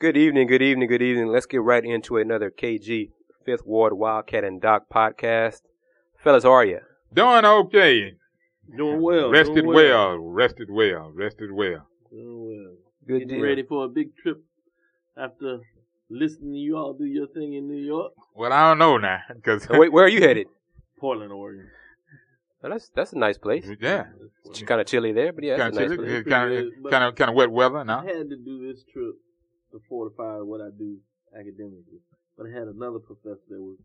Good evening, good evening, good evening. Let's get right into another KG Fifth Ward Wildcat and Doc podcast. Fellas, how are you? Doing okay. Doing well. Rested doing well. Rested well. Rested well. Doing well. Good Getting deal. ready for a big trip after listening to you all do your thing in New York, Well, I don't know now, because Uh, Wait, where are you headed? Portland, Oregon. Well, that's that's a nice place. yeah, It's kind of chilly there, but yeah, kind of nice place. kind of kind of wet weather I now. had to do this trip to fortify what I do academically, but I had another professor that was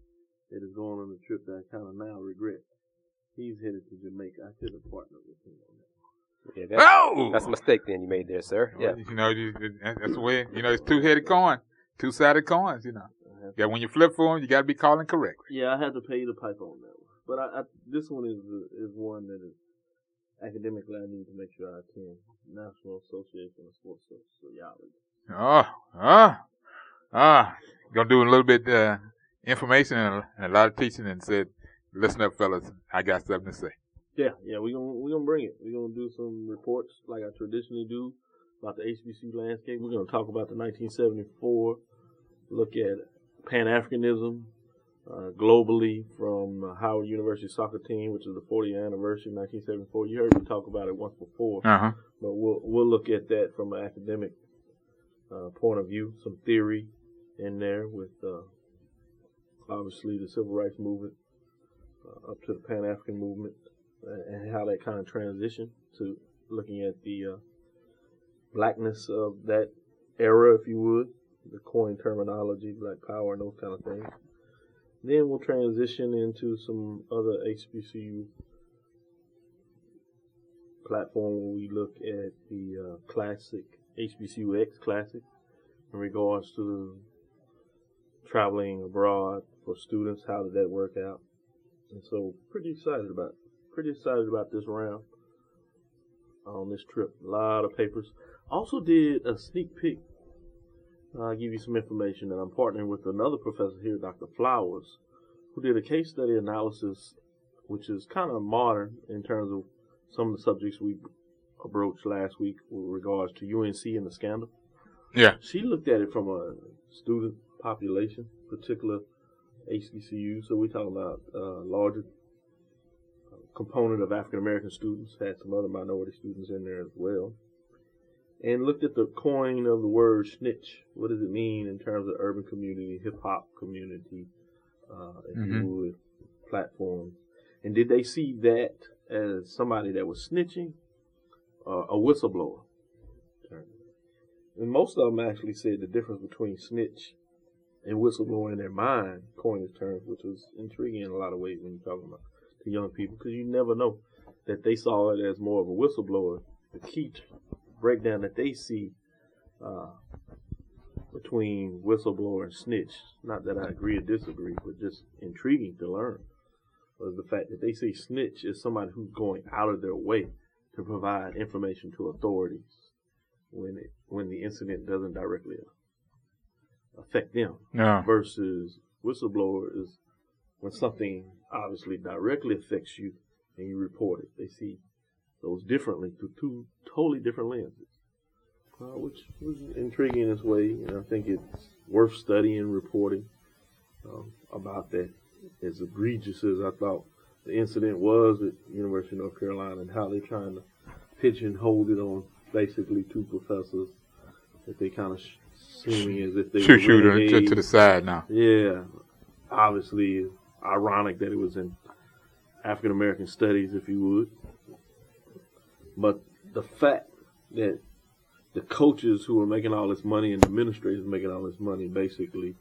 that is going on a trip that I kind of now regret. He's headed to Jamaica. I could have partnered with him on that. Yeah, that's, Oh, that's a mistake then you made there, sir. Yeah. You know, that's the way. You know, it's two headed coin, two sided coins. You know, uh-huh. yeah. When you flip for them, you got to be calling correctly. Yeah, I had to pay the piper on that one. But I, I this one is is one that is academically I need to make sure I attend National Association of Sports Sociology. Oh, oh, ah. Gonna do a little bit uh, information and a, and a lot of teaching, and said, "Listen up, fellas. I got something to say." Yeah, yeah, we gonna we gonna bring it. We are gonna do some reports like I traditionally do about the HBCU landscape. We're gonna talk about the 1974. Look at Pan Africanism uh, globally from uh, Howard University soccer team, which is the 40th anniversary, 1974. You heard me talk about it once before. Uh huh. but we'll we'll look at that from an academic uh, point of view, some theory in there with uh, obviously the civil rights movement uh, up to the Pan African movement uh, and how that kind of transitioned to looking at the uh, blackness of that era, if you would, the coin terminology, black power, and those kind of things. Then we'll transition into some other HBCU platform where we look at the uh, classic HBCUX classic in regards to traveling abroad for students. How did that work out? And so, pretty excited about pretty excited about this round on this trip. A lot of papers. Also did a sneak peek. I'll give you some information that I'm partnering with another professor here, Dr. Flowers, who did a case study analysis, which is kind of modern in terms of some of the subjects we broached last week with regards to UNC and the scandal. Yeah. She looked at it from a student population, particular HBCU. So we're talking about uh, larger component of African American students, had some other minority students in there as well. And looked at the coin of the word snitch. What does it mean in terms of urban community, hip hop community, uh, if Mhm. you would, platforms? And did they see that as somebody that was snitching, uh, a whistleblower? And most of them actually said the difference between snitch and whistleblower in their mind, coined this term, which was intriguing in a lot of ways when you're talking about to young people, because you never know that they saw it as more of a whistleblower. The key breakdown that they see uh, between whistleblower and snitch, not that I agree or disagree, but just intriguing to learn, was the fact that they see snitch is somebody who's going out of their way to provide information to authorities when it when the incident doesn't directly affect them Yeah. versus whistleblower is when something obviously directly affects you and you report it. They see those differently through two totally different lenses, uh, which was intriguing in its way. And I think it's worth studying, reporting um, about that. As egregious as I thought the incident was at University of North Carolina and how they're trying to pigeonhole it on basically two professors that they kind of sh- seeming as if they Shoot, were shoot to, to the side now. Yeah, obviously ironic that it was in African American studies, if you would. But the fact that the coaches who were making all this money and the administrators making all this money basically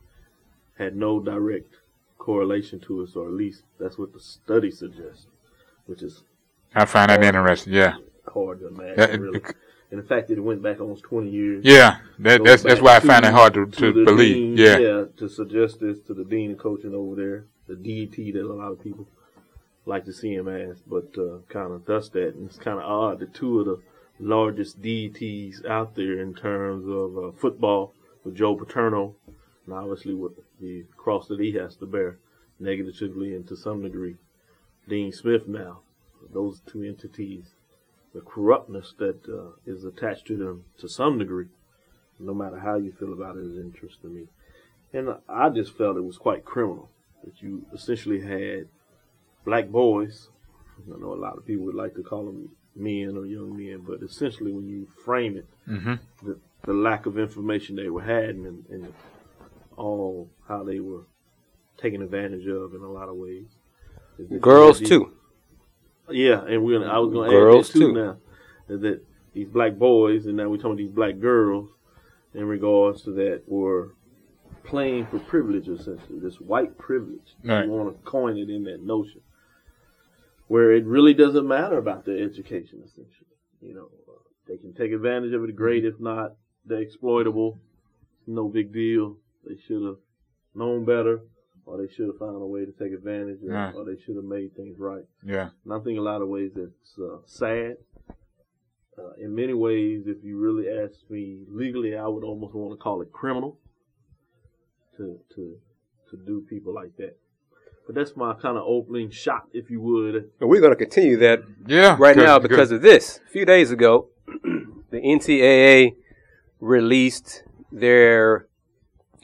had no direct correlation to us, or at least that's what the study suggests, which is I find that interesting. Yeah. hard to imagine, Yeah, it- really. And the fact that it went back almost 20 years. Yeah. That, that's that's why I find it hard to, to, the believe. dean, Yeah. to suggest this to the dean of coaching over there, the DET that a lot of people like to see him as, but uh, kind of does that. And it's kind of odd that two of the largest DETs out there in terms of uh, football, with Joe Paterno, and obviously with the cross that he has to bear negatively and to some degree, Dean Smith now. Those two entities, the corruptness that uh, is attached to them to some degree no matter how you feel about it, is interest to me. And I just felt it was quite criminal that you essentially had black boys. I know a lot of people would like to call them men or young men, but essentially when you frame it, Mm-hmm. the, the lack of information they were had and, and all how they were taken advantage of in a lot of ways. Is that you Girls these- too. Yeah, and we're gonna, I was going to Girls, add that too, too. now. is That these black boys, and now we're talking these black girls, in regards to that, were playing for privilege, essentially. This white privilege. Right. You want to coin it in that notion. Where it really doesn't matter about their education, essentially. You know, uh, they can take advantage of it, great. If not, they're exploitable. No big deal. They should have known better, or they should have found a way to take advantage, of, Yeah. or they should have made things right. Yeah. And I think a lot of ways it's uh, sad. Uh, in many ways, if you really ask me legally, I would almost want to call it criminal to to to do people like that. But that's my kind of opening shot, if you would. And we're going to continue that Yeah. right good, now good. because of this. A few days ago, the NCAA released their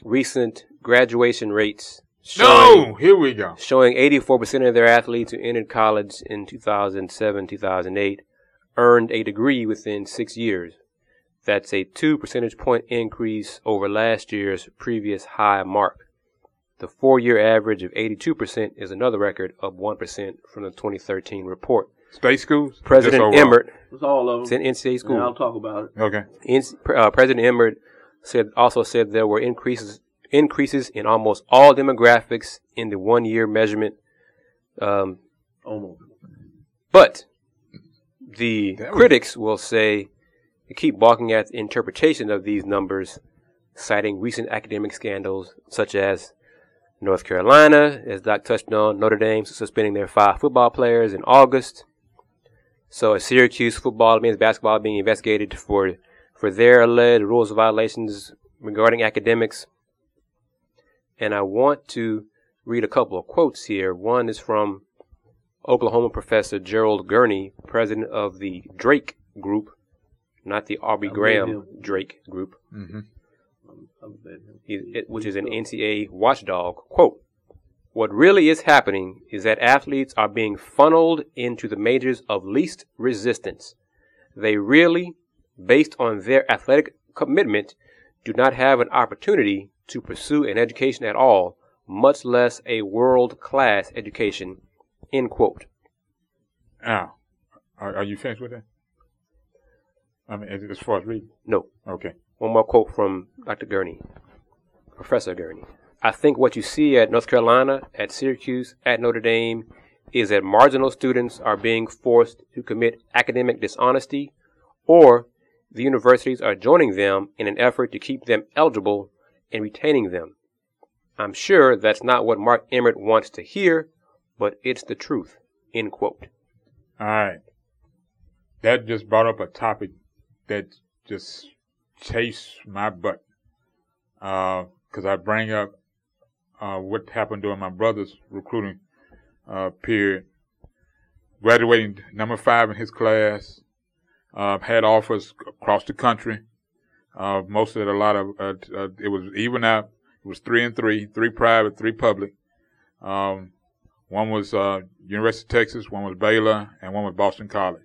recent graduation rates showing, no, here we go. showing 84% of their athletes who entered college in 2007 2008 earned a degree within six years. That's a two percentage point increase over last year's previous high mark. The four year average of 82% is another record of 1% from the 2013 report. State schools. President overall? Emmert, It's all of it's them. in NCAA And school. I'll talk about it. Okay. In, uh, President Emmert said also said there were increases increases in almost all demographics in the one year measurement. Um, Almost. but the That critics will say they keep balking at the interpretation of these numbers, citing recent academic scandals such as North Carolina, as Doc touched on, Notre Dame suspending their five football players in August. So, Syracuse football, men's basketball, being investigated for for their alleged rules of violations regarding academics. And I want to read a couple of quotes here. One is from Oklahoma professor Gerald Gurney, president of the Drake Group, not the Aubrey Graham. Drake Group, Mm-hmm. I'm, I'm betting him. he- it- which is an NCAA watchdog. Quote, what really is happening is that athletes are being funneled into the majors of least resistance. They really, based on their athletic commitment, do not have an opportunity to pursue an education at all, much less a world class education. End quote. Now, are, are you finished with that? I mean, as, as far as reading. No. Okay. One more quote from Dr. Gurney, Professor Gurney. I think what you see at North Carolina, at Syracuse, at Notre Dame is that marginal students are being forced to commit academic dishonesty, or the universities are joining them in an effort to keep them eligible and retaining them. I'm sure that's not what Mark Emmert wants to hear, but it's the truth. End quote. All right. That just brought up a topic that just chased my butt. Uh, cause I bring up, uh, what happened during my brother's recruiting, uh, period. Graduating number five in his class, uh, had offers across the country. Uh, most of it, a lot of, uh, uh, it was even out. It was three and three, three private, three public. Um, one was uh, University of Texas, one was Baylor, and one was Boston College.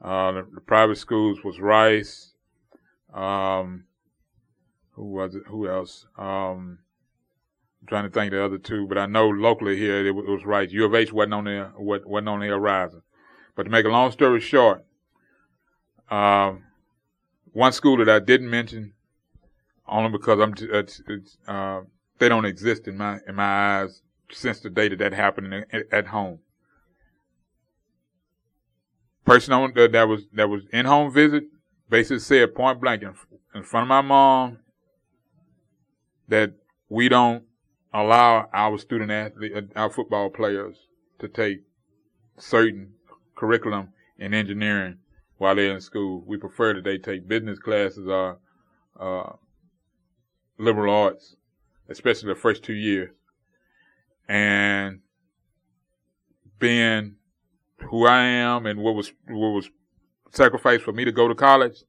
Uh, the, the private schools was Rice. Um, who was it? Who else? Um, I'm trying to think the other two, but I know locally here it, wa- it was Rice. U of H wasn't on the wasn't on the horizon. But to make a long story short, um, one school that I didn't mention, only because I'm uh, they don't exist in my in my eyes since the day that that happened at home. Person on, that that was that was in home visit basically said point blank in, in front of my mom that we don't allow our student athlete, uh, our football players to take certain curriculum in engineering while they're in school. We prefer that they take business classes or uh, liberal arts, especially the first two years. And being who I am and what was what was sacrificed for me to go to college,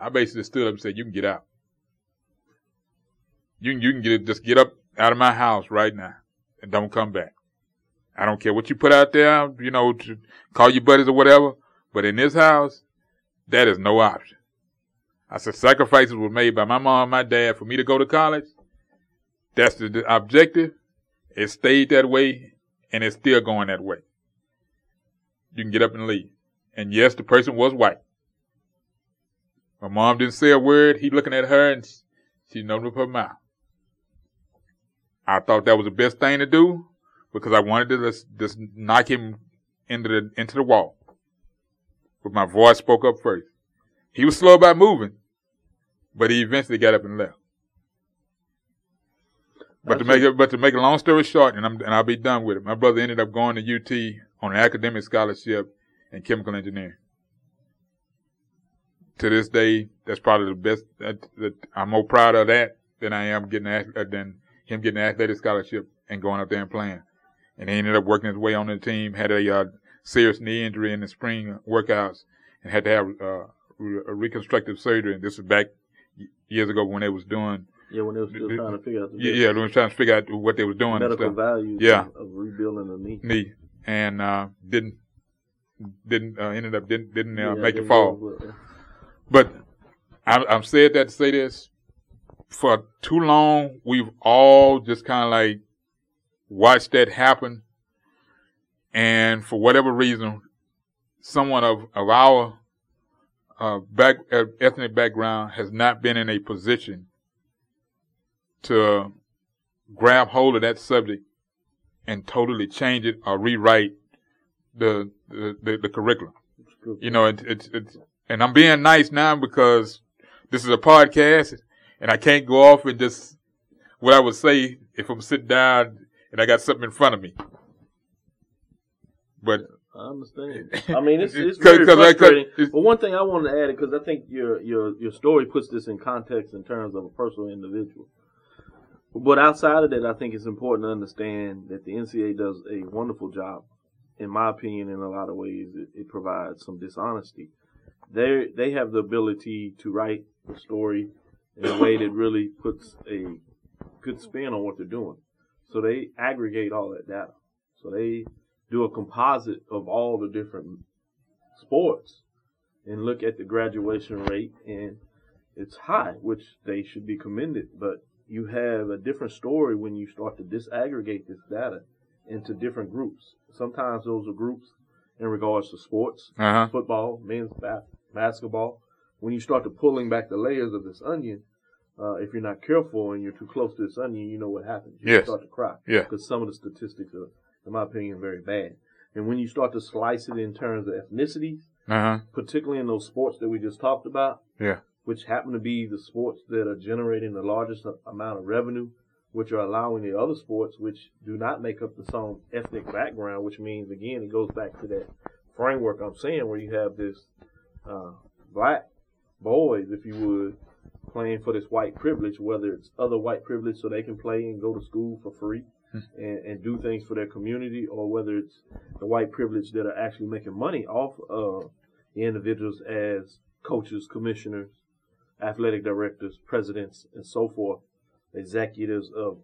I basically stood up and said, "You can get out." You can, you can get just get up out of my house right now and don't come back. I don't care what you put out there, you know, to call your buddies or whatever. But in this house, that is no option. I said sacrifices were made by my mom and my dad for me to go to college. That's the objective. It stayed that way and it's still going that way. You can get up and leave. And yes, the person was white. My mom didn't say a word. He looking at her and she opened up her mouth. I thought that was the best thing to do because I wanted to just, just knock him into the into the wall. But my voice spoke up first. He was slow about moving, but he eventually got up and left. But to make it, but to make a long story short, and I'm and I'll be done with it. My brother ended up going to UT on an academic scholarship in chemical engineering. To this day, that's probably the best. That, that I'm more proud of that than I am getting uh, than him getting an athletic scholarship and going up there and playing. And he ended up working his way on the team. Had a uh, serious knee injury in the spring workouts and had to have uh, a reconstructive surgery. And this was back years ago when they was doing yeah, when they were still the, trying to figure out the yeah, yeah, they were trying to figure out what they was doing. Medical values yeah. of, rebuilding the knee. Knee. And uh, didn't didn't uh, ended up didn't didn't uh, yeah, make it fall. Well, But I, I've said that to say this. For too long, we've all just kind of like watched that happen, and for whatever reason, someone of of our uh, back uh, ethnic background has not been in a position to grab hold of that subject and totally change it or rewrite the the, the, the curriculum. You know, it's it, it's and I'm being nice now because this is a podcast and I can't go off and just what I would say if I'm sitting down and I got something in front of me. But I understand. I mean, it's it's very Cause, frustrating. Cause, but one thing I wanted to add it because I think your your your story puts this in context in terms of a personal individual. But outside of that, I think it's important to understand that the NCA does a wonderful job. In my opinion, in a lot of ways, it, it provides some dishonesty. They they have the ability to write the story in a way that really puts a good spin on what they're doing. So they aggregate all that data. So they do a composite of all the different sports and look at the graduation rate and it's high, which they should be commended. But you have a different story when you start to disaggregate this data into different groups. Sometimes those are groups in regards to sports, uh-huh. football, men's ba- basketball. When you start to pulling back the layers of this onion, uh, if you're not careful and you're too close to this onion, you know what happens. You yes. start to cry. Yeah. Because some of the statistics are, in my opinion, very bad. And when you start to slice it in terms of ethnicities, uh-huh. particularly in those sports that we just talked about, yeah which happen to be the sports that are generating the largest amount of revenue, which are allowing the other sports, which do not make up the same ethnic background, which means again it goes back to that framework I'm saying where you have this uh, black boys, if you would, playing for this white privilege, whether it's other white privilege so they can play and go to school for free. And, and do things for their community, or whether it's the white privilege that are actually making money off of individuals as coaches, commissioners, athletic directors, presidents, and so forth, executives of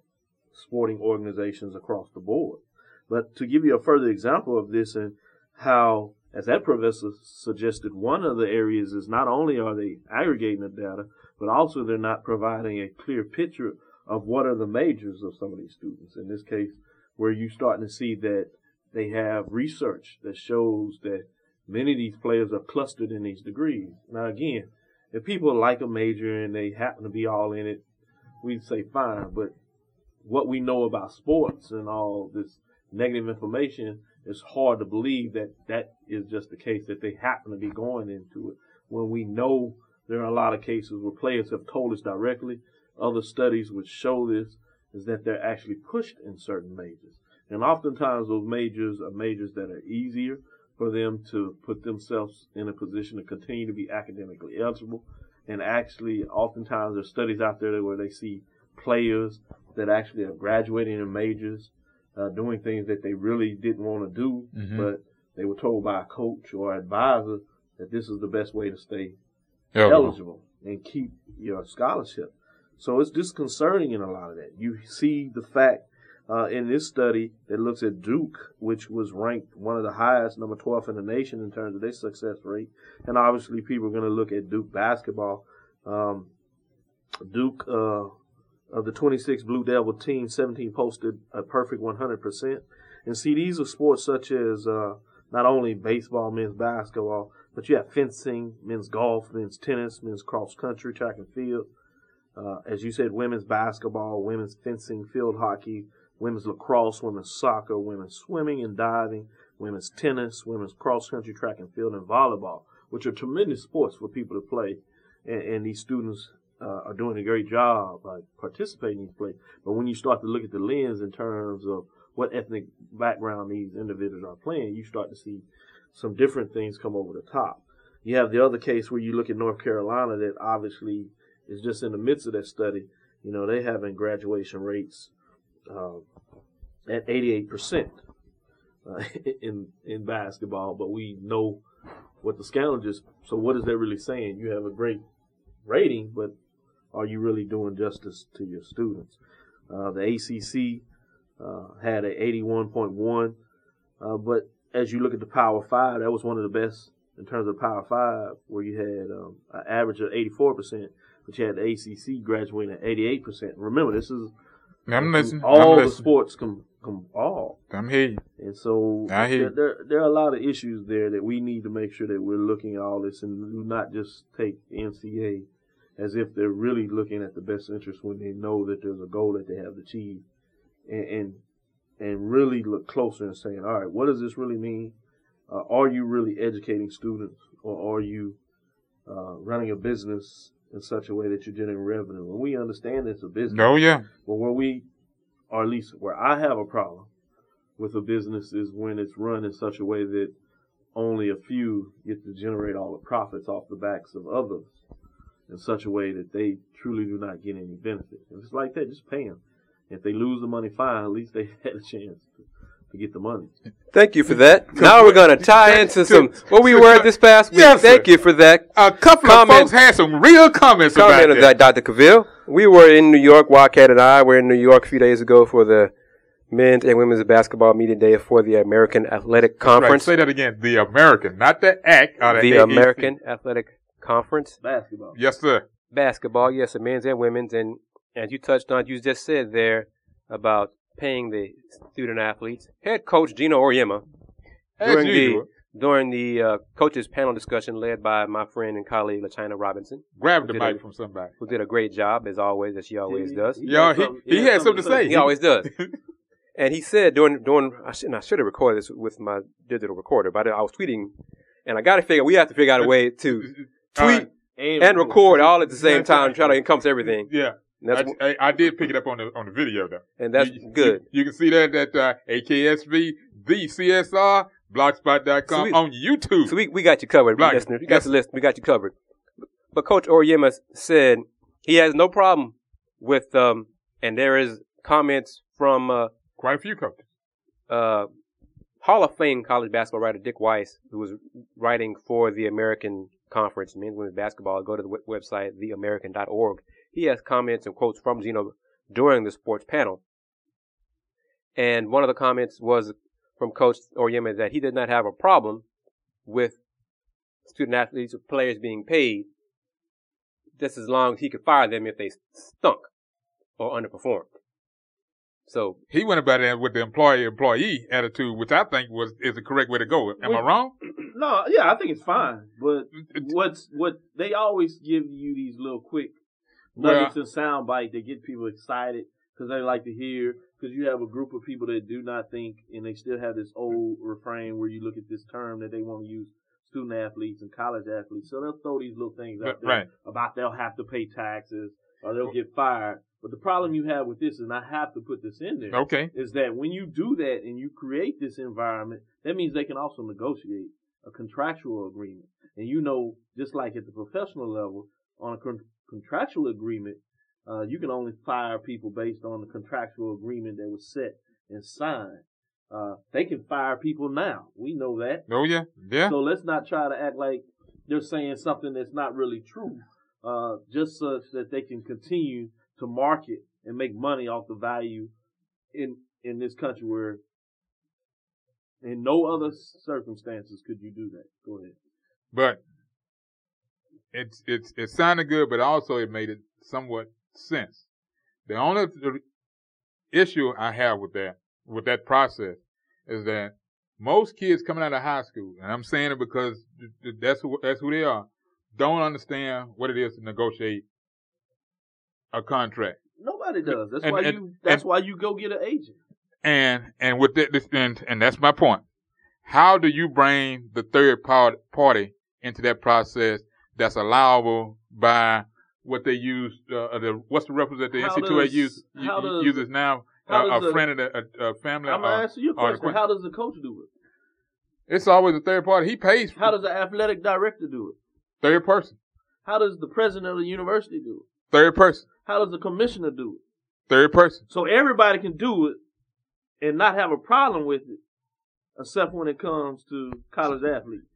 sporting organizations across the board. But to give you a further example of this and how, as that professor suggested, one of the areas is not only are they aggregating the data, but also they're not providing a clear picture of what are the majors of some of these students. In this case, where you're starting to see that they have research that shows that many of these players are clustered in these degrees. Now, again, if people like a major and they happen to be all in it, we'd say fine. But what we know about sports and all this negative information, it's hard to believe that that is just the case that they happen to be going into it. When we know there are a lot of cases where players have told us directly, other studies which show this is that they're actually pushed in certain majors. And oftentimes those majors are majors that are easier for them to put themselves in a position to continue to be academically eligible. And actually, oftentimes there's studies out there where they see players that actually are graduating in majors, uh, doing things that they really didn't want to do, mm-hmm. but they were told by a coach or advisor that this is the best way to stay eligible and keep your scholarship. So it's disconcerting in a lot of that. You see the fact uh, in this study that looks at Duke, which was ranked one of the highest, number 12 in the nation in terms of their success rate. And obviously, people are going to look at Duke basketball. Um, Duke, uh, of the 26 Blue Devil team, 17 posted a perfect 100%. And see, these are sports such as uh, not only baseball, men's basketball, but you have fencing, men's golf, men's tennis, men's cross country, track and field. Uh, as you said, women's basketball, women's fencing, field hockey, women's lacrosse, women's soccer, women's swimming and diving, women's tennis, women's cross country, track and field, and volleyball, which are tremendous sports for people to play. And, and these students uh, are doing a great job participating in these plays. But when you start to look at the lens in terms of what ethnic background these individuals are playing, you start to see some different things come over the top. You have the other case where you look at North Carolina that obviously is just in the midst of that study. You know, they having graduation rates uh, at 88% uh, in in basketball, but we know what the scandal is. So what is that really saying? You have a great rating, but are you really doing justice to your students? Uh, the ACC uh, had a 81.1, uh, but as you look at the Power Five, that was one of the best in terms of Power Five, where you had um, an average of 84%, but you had the ACC graduating at 88%. Remember, this is I'm listening. all I'm the listening. sports come come all. I'm here. And so I hear there, there there are a lot of issues there that we need to make sure that we're looking at all this and do not just take the NCA as if they're really looking at the best interest when they know that there's a goal that they have achieved, and and, and really look closer and saying, all right, what does this really mean? Uh, are you really educating students, or are you uh, running a business in such a way that you're generating revenue? And we understand it's a business. Oh yeah. But where we, or at least where I have a problem with a business is when it's run in such a way that only a few get to generate all the profits off the backs of others in such a way that they truly do not get any benefit. If it's like that, just pay them. If they lose the money, fine. At least they had a chance to, to get the money. Thank you for that. Now we're going to tie into some what we were this past week. Yes, sir. Thank you for that. A couple Comment. of folks had some real comments Comment about that. Dr. Cavil. We were in New York. Wildcat and I were in New York a few days ago for the men's and women's basketball media day for the American Athletic Conference. Right, say that again. The American, not the ACT. Uh, the, the American Athletic Conference. Basketball. Yes, sir. basketball, yes, the men's and women's, and as you touched on, you just said there about paying the student athletes. Head coach Geno Auriemma during the during the uh, coaches panel discussion led by my friend and colleague LaChina Robinson, Grabbed the mic it. from somebody. who did a great job as always, as she always does. Yo, he- he had something to say. He always does. And he said during during I should, and I should have recorded this with my digital recorder, but I was tweeting, and I got to figure we have to figure out a way to tweet right. and record all at the same time, try to encompass everything. Yeah, And that's I, I, I did pick it up on the on the video though. and that's You- good. You, you can see that at uh, AKSV, the CSR, blogspot.com So we- on YouTube. So we, we got you covered, listeners. You got Yes. the list. We got you covered. But Coach Auriemma said he has no problem with, um, and there is comments from uh, Quite a few coaches. uh, Hall of Fame college basketball writer Dick Weiss, who was writing for the American Conference, men's women's basketball. Go to the w- website, theamerican.org. He has comments and quotes from Geno during the sports panel. And one of the comments was from Coach Auriemma that he did not have a problem with student athletes or players being paid just as long as he could fire them if they stunk or underperformed. So He went about it with the employee employee attitude, which I think was is the correct way to go. Am I wrong? No, yeah, I think it's fine. But what's what they always give you these little quick nuggets and sound bite that get people excited because they like to hear. Because you have a group of people that do not think, and they still have this old refrain where you look at this term that they want to use student athletes and college athletes. So they'll throw these little things out there Right. about they'll have to pay taxes or they'll get fired. But the problem you have with this, and I have to put this in there, Okay. is that when you do that and you create this environment, that means they can also negotiate a contractual agreement. And you know, just like at the professional level, on a con- contractual agreement, uh, you can only fire people based on the contractual agreement that was set and signed. Uh, they can fire people now. We know that. Oh yeah. Yeah. So let's not try to act like they're saying something that's not really true, uh, just such that they can continue to market and make money off the value in in this country where in no other circumstances could you do that. Go ahead. But it's it's it sounded good, but also it made it somewhat sense. The only issue I have with that with that process is that most kids coming out of high school, and I'm saying it because that's who, that's who they are, don't understand what it is to negotiate a contract. Nobody does. That's and, why and, you. That's and, why you go get an agent. And and with this, and, and that's my point. How do you bring the third party into that process that's allowable by what they use? Uh, the what's the reference that the NC2A use, uses now? Uh, a friend and a, a family. I'm gonna answer your question. How does the coach do it? It's always a third party. He pays. How does the athletic director do it? Third person. How does the president of the university do it? Third person. How does the commissioner do it? Third person. So everybody can do it and not have a problem with it, except when it comes to college athletes.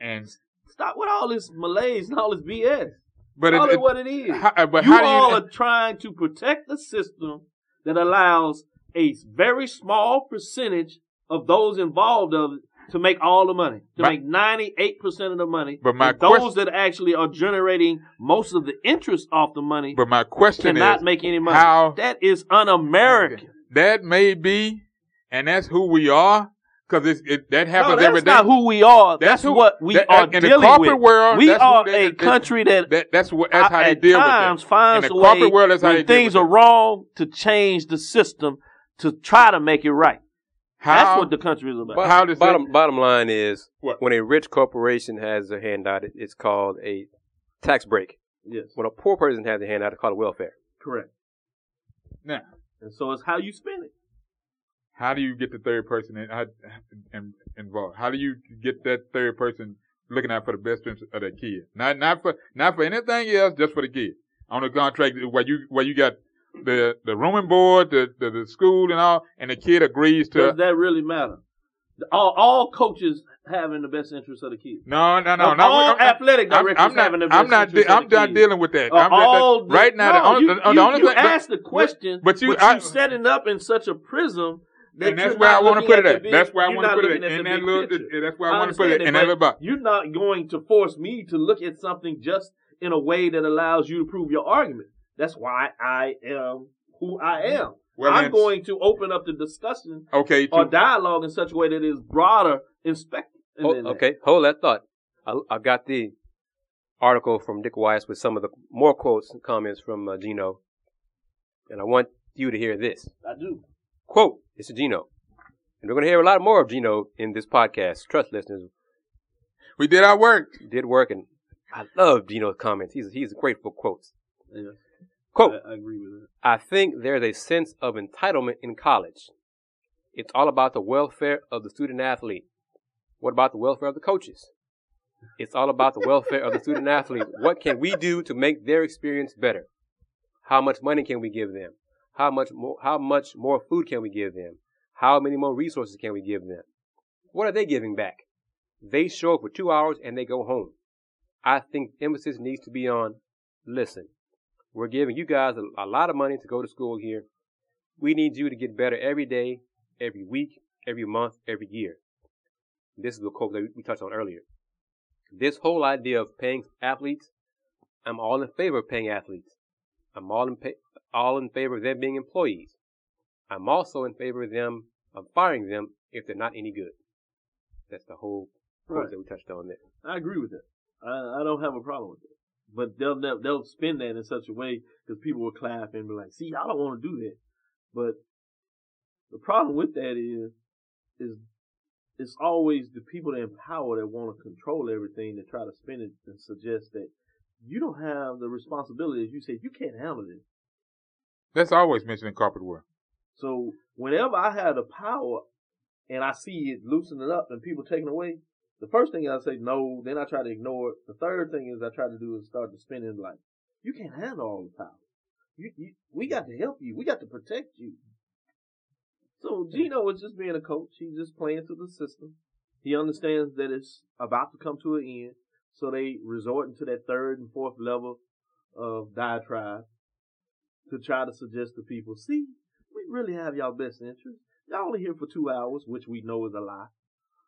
And stop with all this malaise and all this BS. But Call it, it what it is. How, uh, but you how all you, are trying to protect the system that allows a very small percentage of those involved of it to make all the money, to my, make 98% of the money. But my those question, that actually are generating most of the interest off the money but my question cannot is, make any money. How, that is un-American. That may be, and that's who we are. Cause it, that happens no, every day. That's not who we are. That's, that's who, what we that, are in dealing the corporate with. World, we are they, a country that, that that's what that's how they deal times with it. finds in the a corporate way world, that's how when they things deal are with wrong to change the system to try to make it right. How, That's what the country is about. How does bottom that, bottom line is what? when a rich corporation has a handout, it's called a tax break. Yes. When a poor person has a handout, it's called a welfare. Correct. Now, and so it's how you spend it. How do you get the third person in, in, involved? How do you get that third person looking out for the best interest of that kid? Not not for not for anything else, just for the kid. On the contract where you where you got the the room and board, the, the, the school and all, and the kid agrees to. Does that really matter? All, all coaches having the best interest of the kid. No, no, no, no. All I'm, athletic directors I'm, I'm not, having the best I'm not, de- I'm not dealing with that. Uh, I'm all right now, no, the, only, you, the, you, only you thing, asked the question, but you, but I, you set it up in such a prism that and that's where I want to put it at. That's where I want to put it at. In that little, that's where I, I want to put it in that box. You're not going to force me to look at something just in a way that allows you to prove your argument. That's why I am who I am. Well, I'm going to open up the discussion okay, or dialogue in such a way that is broader in spectrum. Oh, okay, hold that thought. I, I, got the article from Dick Weiss with some of the more quotes and comments from uh, Geno, and I want you to hear this. I do. Quote, it's a Geno. And we're going to hear a lot more of Geno in this podcast. Trust listeners. We did our work. Did work, and I love Geno's comments. He's, he's great for quotes. Yeah. Quote, I, I agree with that. I think there's a sense of entitlement in college. It's all about the welfare of the student athlete. What about the welfare of the coaches? It's all about the welfare of the student athlete. What can we do to make their experience better? How much money can we give them? How much more, how much more food can we give them? How many more resources can we give them? What are they giving back? They show up for two hours and they go home. I think emphasis needs to be on listen. We're giving you guys a, a lot of money to go to school here. We need you to get better every day, every week, every month, every year. This is the quote that we touched on earlier. This whole idea of paying athletes, I'm all in favor of paying athletes. I'm all in pay, all in favor of them being employees. I'm also in favor of them of firing them if they're not any good. That's the whole point right. that we touched on there. I agree with that. I, I don't have a problem with that. But they'll they'll, they'll spin that in such a way because people will clap and be like, "See, I don't want to do that." But the problem with that is, is it's always the people in power that want to control everything that try to spin it and suggest that you don't have the responsibility. You say, you can't handle this. That's always mentioned in corporate world. So whenever I have the power and I see it loosening up and people taking away, the first thing I say no, then I try to ignore it. The third thing is I try to do is start to spin it like, you can't handle all the power. You, you, we got to help you. We got to protect you. So Geno is just being a coach. He's just playing to the system. He understands that it's about to come to an end. So they resort into that third and fourth level of diatribe. to try to suggest to people, see, we really have y'all best interest. Y'all only here for two hours, which we know is a lie.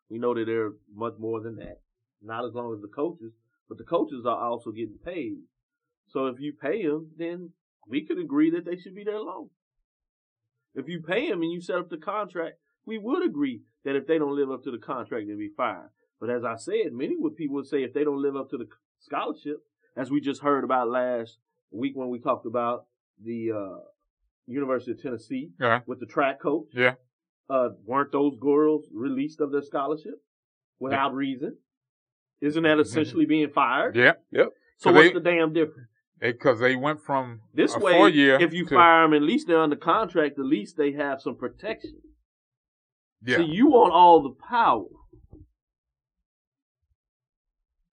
We know that they're much more than that. Not as long as the coaches, but the coaches are also getting paid. So if you pay them, then we could agree that they should be there long. If you pay them and you set up the contract, we would agree that if they don't live up to the contract, they'll be fired. But as I said, many would people would say if they don't live up to the scholarship, as we just heard about last week when we talked about the uh, University of Tennessee Yeah. with the track coach. Yeah. Uh, weren't those girls released of their scholarship without reason? Isn't that essentially being fired? Yeah. So So what's they- the damn difference? Because they went from This a way, four year. if you to, fire them, at least they're under contract. At least they have some protection. yeah. See, you want all the power.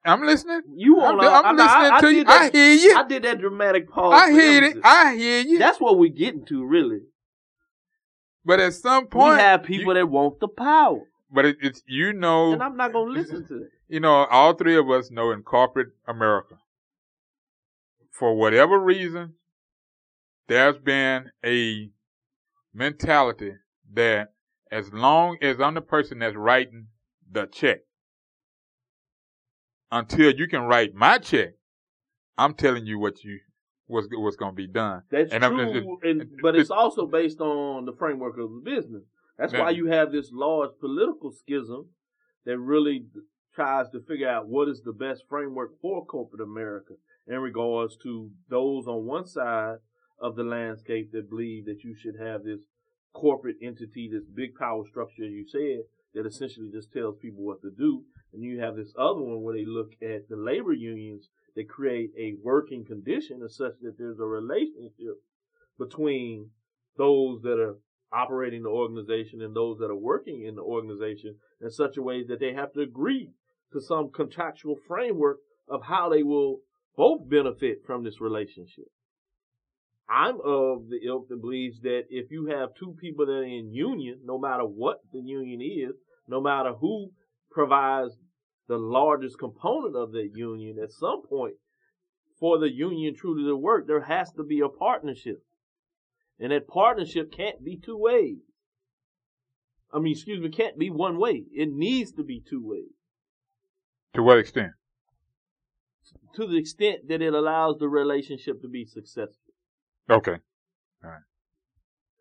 I'm listening. You I'm, want all. I'm I- I- listening I to did you. that- I hear you. I did that dramatic pause. I hear it. I hear you. That's what we're getting to, really. but at some point, We have people that want the power, but it, it's you know, and I'm not going to listen to it. you know, all three of us know in corporate America, for whatever reason, there's been a mentality that as long as I'm the person that's writing the check, until you can write my check, I'm telling you what you what's what's going to be done. That's And true, it- and, but it's also based on the framework of the business. That's why you have this large political schism that really tries to figure out what is the best framework for corporate America in regards to those on one side of the landscape that believe that you should have this corporate entity, this big power structure, as you said, that essentially just tells people what to do. And you have this other one where they look at the labor unions that create a working condition such that there's a relationship between those that are operating the organization and those that are working in the organization in such a way that they have to agree to some contractual framework of how they will both benefit from this relationship. I'm of the ilk that believes that if you have two people that are in union, no matter what the union is, no matter who provides the largest component of that union, at some point, for the union truly to work, there has to be a partnership. And that partnership can't be two ways. I mean, excuse me, can't be one way. It needs to be two ways. To what extent? To the extent that it allows the relationship to be successful. Okay. Alright.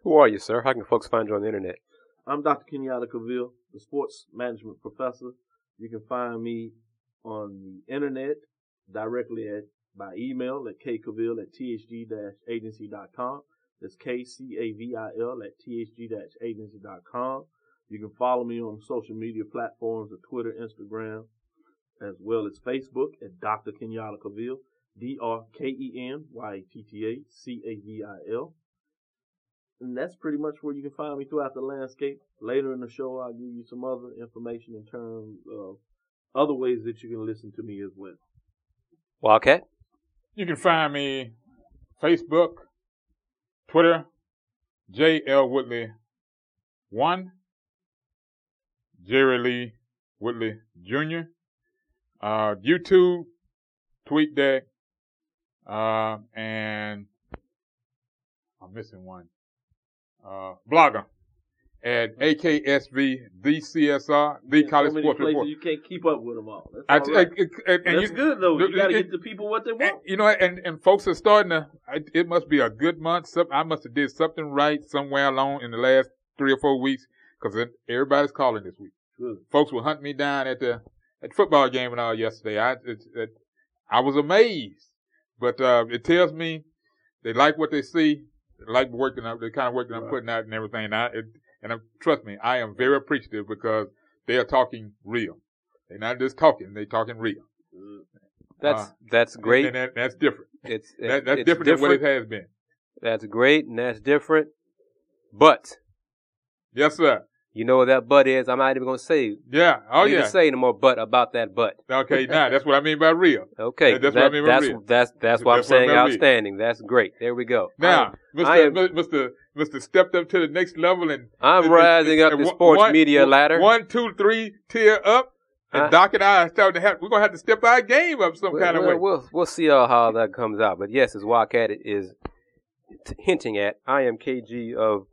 Who are you, sir? How can folks find you on the internet? I'm Dr. Kenyatta Cavil, the sports management professor. You can find me on the internet directly at by email at kcavil at thg-agency.com. That's K-C-A-V-I-L at thg-agency.com. You can follow me on social media platforms of Twitter, Instagram, as well as Facebook at Dr. Kenyatta Cavil, D-R-K-E-N-Y-A-T-T-A-C-A-V-I-L. And that's pretty much where you can find me throughout the landscape. Later in the show, I'll give you some other information in terms of other ways that you can listen to me as well. Wildcat? You can find me Facebook, Twitter, J.L. Woodley 1, Jerry Lee Woodley Jr., uh, YouTube, TweetDeck, uh, and I'm missing one, uh, Blogger at AKSV, the CSR, the So College many Sports Report. You can't keep up with them all. That's, I, all right. I- I- and That's you- good though. You got to get the people what they and, want. you know, and, and folks are starting to. It must be a good month. Some, I must have did something right somewhere along in the last three or four weeks because everybody's calling this week. Good. Folks will hunt me down at the at the football game and all yesterday. I it, it, I was amazed, but uh, it tells me they like what they see. Like the work that I'm, the kind of work that I'm Right. putting out and everything. And, I, it, and uh, trust me, I am very appreciative because they are talking real. They're not just talking; they're talking real. That's Uh, that's great. And, that, that's different. it's That, that's it's different, than what it has been. That's great and that's different. But Yes, sir. You know what that but is? I'm not even gonna say Yeah. Oh, yeah. to say no more but about that but. Okay, now that's what I mean by real. Okay. That- that's what I mean by that's, real. that's that's why I'm That's what I saying mean by real. outstanding. That's great. There we go. Now, I Mr. am- Mr. Mr. stepped up to the next level and I'm and- rising and- up the sports one- media ladder. One, two, three, tier up. And Huh? Doc and I are starting to have. We're gonna have to step our game up some Well, kind of well, way. We'll we'll see how, how that comes out. But yes, as Wildcat is Hinting At. I am KG of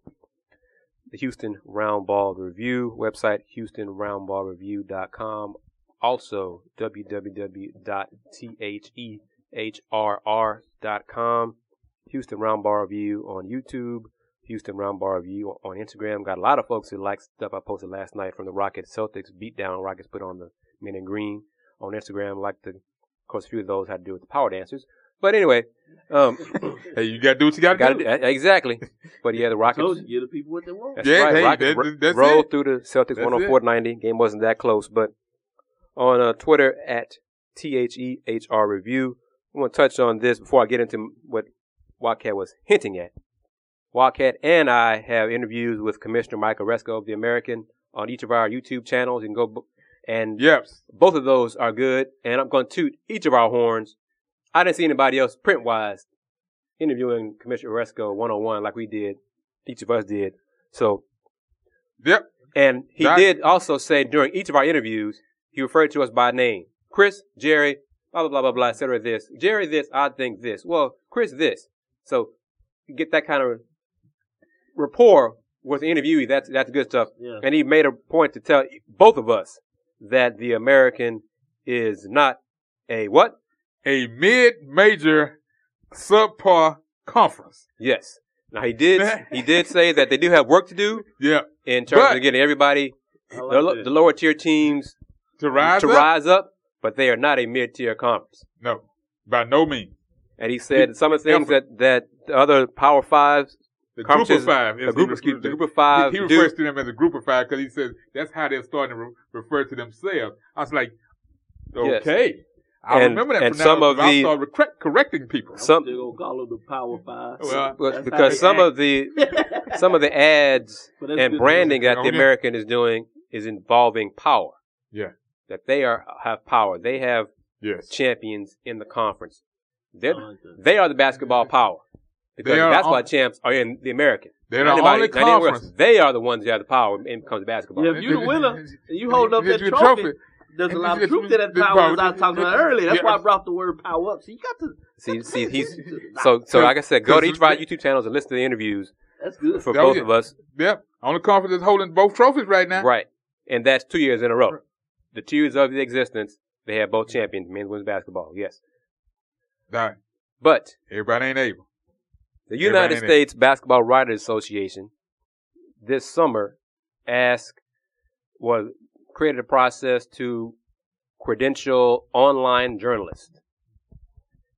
the Houston Roundball Review website, HoustonRoundballReview.com. Also, www.therr.com. Houston Roundball Review on YouTube. Houston Roundball Review on Instagram. Got a lot of folks who like stuff I posted last night from the Rockets Celtics beatdown Rockets put on the men in green on Instagram. Like the, of course, a few of those had to do with the power dancers. But anyway, um, Hey, you gotta do what you gotta, gotta do. do, exactly. But yeah, the Rockets. Told you, give the people what they want. That's Yeah, right. hey, Rockets that- that's rolled it. through the Celtics That's 104 90. Game wasn't that close, but on uh, Twitter at THEHR Review, I want to touch on this before I get into what Wildcat was hinting at. Wildcat and I have interviews with Commissioner Michael Aresco of the American on each of our YouTube channels. You can go, bo- and Yep. both of those are good. And I'm going to toot each of our horns. I didn't see anybody else print wise interviewing Commissioner Aresco one on one like we did. Each of us did. So Yep. and he That- did also say during each of our interviews, he referred to us by name. Chris, Jerry, blah, blah, blah, blah, blah, et cetera, this. Jerry, this, I think this. Well, Chris, this. So you get that kind of rapport with the interviewee. That's, that's good stuff. Yeah. And he made a point to tell both of us that the American is not a what? A mid-major subpar conference. Yes. Now he did, he did say that they do have work to do Yeah. in terms But- of getting everybody, I the, like lo- that. the lower tier teams To rise to up? rise up, but they are not a mid-tier conference. No. By no means. And he said some of the things Yeah. that, that the other Power Fives, The group of Conferences- five. the group, he excuse, the refers- group of five, He, he do. refers to them as a group of five because he says that's how they're starting to re- refer to themselves. I was like, Yes. Okay. I And- remember that and from some now of on, I the- started correct, correcting people. some, They're gonna call them the Power Five. Well, but because some they of the some of the ads and branding that the American is doing is involving power. Yeah. That they are have power. They have Yes. champions in the conference. They're, like they are the basketball power. Because They the are basketball on- champs are in the American. They're Not the anybody- only not anywhere else. conference. They are the ones who have the power when it comes to basketball. Yeah, if you're the winner and you hold up that Get you a trophy, there's a lot of truth to that it's- power as I was talking about earlier. That's yeah. why I brought the word power up. So you got to. See, see, he's so so. Like I said, go to each of our YouTube channels and listen to the interviews That's good. for both of us. Yep. Only conference that's holding both trophies right now. Right. And that's two years in a row. The two years of the existence, they have both champions, men's women's basketball. Yes. Right. But Everybody ain't able. the United ain't it. States Basketball Writers Association this summer asked was created a process to credential online journalists.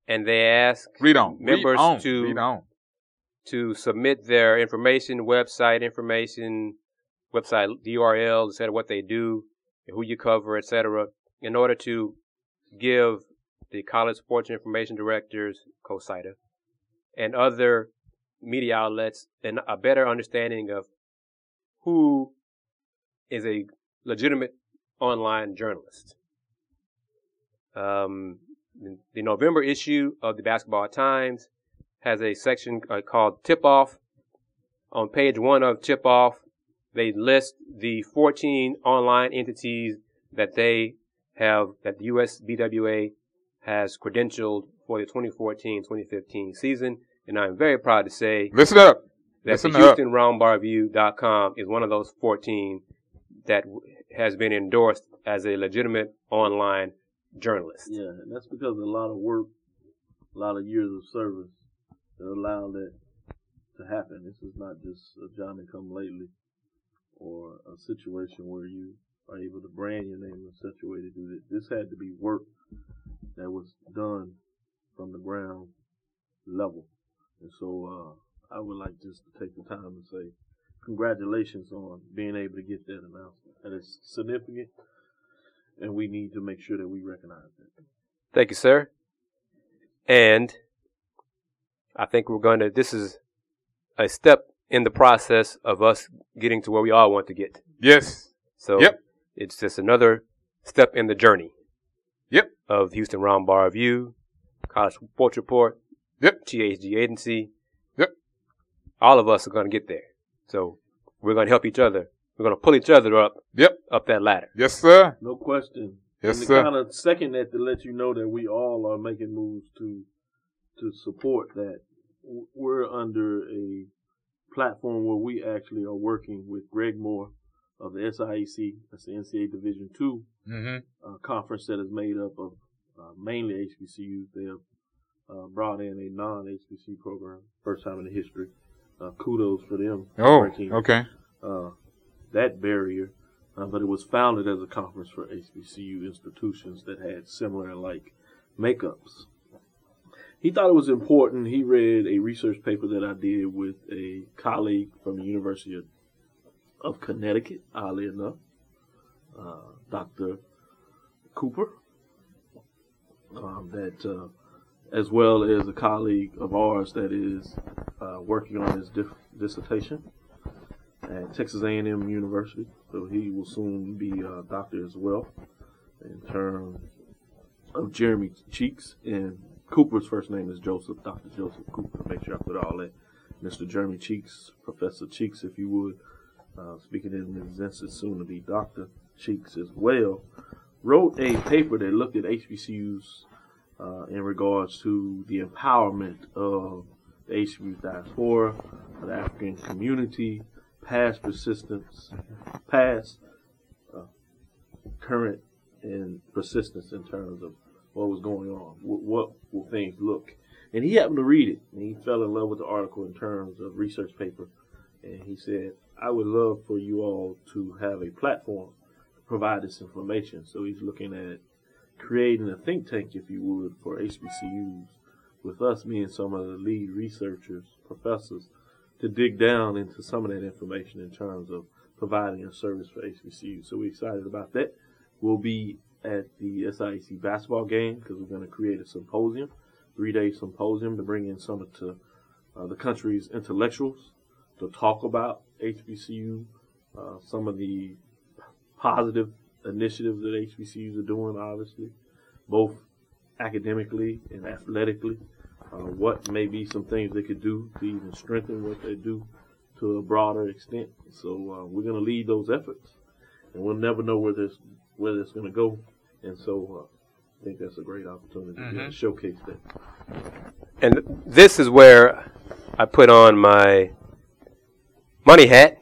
And they asked Read on. Members Read on. to- Read on. to submit their information, website information, website URLs, etc., what they do, who you cover, etc., in order to give the college sports information directors, COSIDA, and other media outlets and a better understanding of who is a legitimate online journalist. Um, the November issue of the Basketball Times has a section uh, called Tip Off. On page one of Tip Off, they list the 14 online entities that they have, that the USBWA has credentialed for the 2014-2015 season. And I'm very proud to say Listen up. that Listen the. HoustonRoundballReview.com is one of those 14 that has been endorsed as a legitimate online journalist. Yeah, and that's because a lot of work, a lot of years of service that allowed that to happen. This is not just a Johnny come lately or a situation where you are able to brand your name in such a way to do this. This had to be work that was done from the ground level. And so uh, I would like just to take the time to say congratulations on being able to get that announcement. That is significant and we need to make sure that we recognize that. Thank you, sir. And I think we're going to, this is a step in the process of us getting to where we all want to get. Yes. So Yep. it's just another step in the journey. Yep. Of Houston Roundball Review, College Sports Report, Yep. THG Agency. Yep. All of us are going to get there. So we're going to help each other. We're going to pull each other up, Yep. up that ladder. Yes, sir. No question. Yes, sir. and to sir. kind of second that to let you know that we all are making moves to to support that we're under a platform where we actually are working with Greg Moore of the SIAC, that's the NCAA Division Two Mm-hmm. uh, conference that is made up of uh, mainly HBCUs. They have uh, brought in a non-HBCU program, first time in the history. Uh, kudos for them Oh, breaking okay. uh, that barrier. Uh, but it was founded as a conference for HBCU institutions that had similar like makeups. He thought it was important. He read a research paper that I did with a colleague from the University of, of Connecticut, oddly enough, uh, Dr. Cooper, um, that uh, as well as a colleague of ours that is uh, working on his dif- dissertation at Texas A&M University. So he will soon be a doctor as well. In terms of Jeremy Cheeks and Cooper's first name is Joseph, Dr. Joseph Cooper. Make sure I put all that. Mr. Jeremy Cheeks, Professor Cheeks, if you would, uh, speaking in his instance, soon to be Dr. Cheeks as well, wrote a paper that looked at HBCUs uh, in regards to the empowerment of the HBCU diaspora, the African community, past persistence, past, uh, current, and persistence in terms of what was going on. What, what will things look? And he happened to read it, and he fell in love with the article in terms of research paper. And he said, I would love for you all to have a platform to provide this information. So he's looking at creating a think tank, if you would, for HBCUs, with us being some of the lead researchers, professors, to dig down into some of that information in terms of providing a service for HBCUs. So we're excited about that. We'll be at the SIAC basketball game because we're going to create a symposium, three-day symposium to bring in some of the, uh, the country's intellectuals to talk about HBCU, uh, some of the positive initiatives that HBCUs are doing, obviously, both academically and athletically. Uh, what may be some things they could do to even strengthen what they do to a broader extent. So uh, we're going to lead those efforts, and we'll never know where this where it's going to go. And so uh, I think that's a great opportunity to showcase that. And this is where I put on my money hat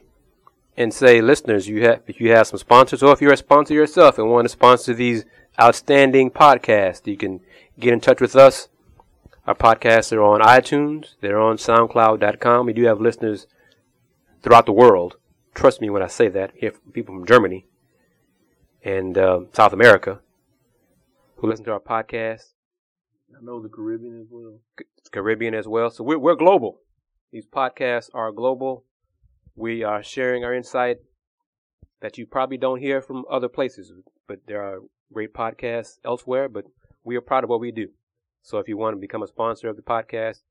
and say, listeners, you have if you have some sponsors, or if you're a sponsor yourself and want to sponsor these outstanding podcasts, you can get in touch with us. Our podcasts are on iTunes. They're on SoundCloud.com. We do have listeners throughout the world. Trust me when I say that. Here, people from Germany and uh, South America who listen to our podcast. I know the Caribbean as well. Caribbean as well. So we're, we're global. These podcasts are global. We are sharing our insight that you probably don't hear from other places, but there are great podcasts elsewhere, but we are proud of what we do. So if you want to become a sponsor of the podcast,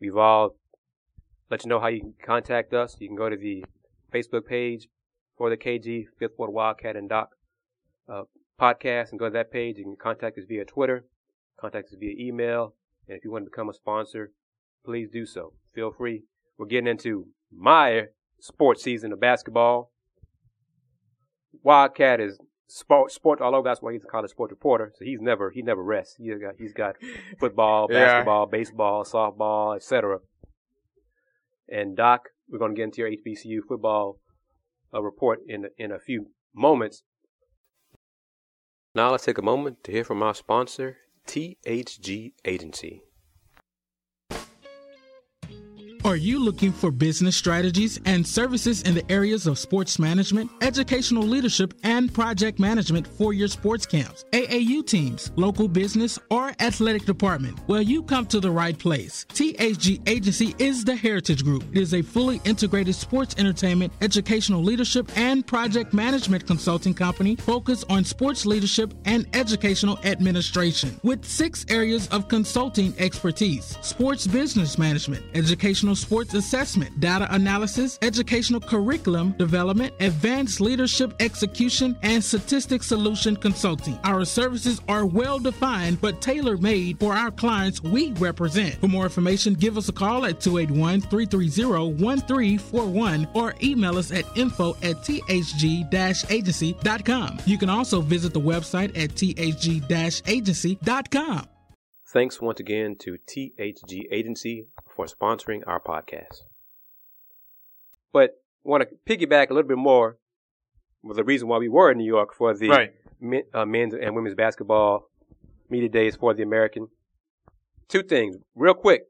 we've all let you know how you can contact us. You can go to the Facebook page for the KG Fifth Ward Wildcat and Doc uh, podcast and go to that page. You can contact us via Twitter, contact us via email, and if you want to become a sponsor, please do so. Feel free. We're getting into my sports season of basketball. Wildcat is sport, sport all over. That's why he's a college sports reporter. So he's never he never rests. He's got he's got football, Yeah. basketball, baseball, softball, etc. And Doc, we're going to get into your HBCU football uh, report in in a few moments. Now let's take a moment to hear from our sponsor, THG Agency. Are you looking for business strategies and services in the areas of sports management, educational leadership, and project management for your sports camps, AAU teams, local business, or athletic department? Well, you come to the right place. THG Agency is the Heritage Group. It is a fully integrated sports entertainment, educational leadership, and project management consulting company focused on sports leadership and educational administration with six areas of consulting expertise sports business management, educational sports assessment, data analysis, educational curriculum development, advanced leadership execution, and statistics solution consulting. Our services are well defined but tailor made for our clients we represent. For more information, give us a call at 281 330 1341 or email us at info at thg agency.com. You can also visit the website at thg agency.com. Thanks once again to THG Agency for sponsoring our podcast. But I want to piggyback a little bit more with the reason why we were in New York for the Right. men, uh, men's and women's basketball media days for the American. Two things, real quick.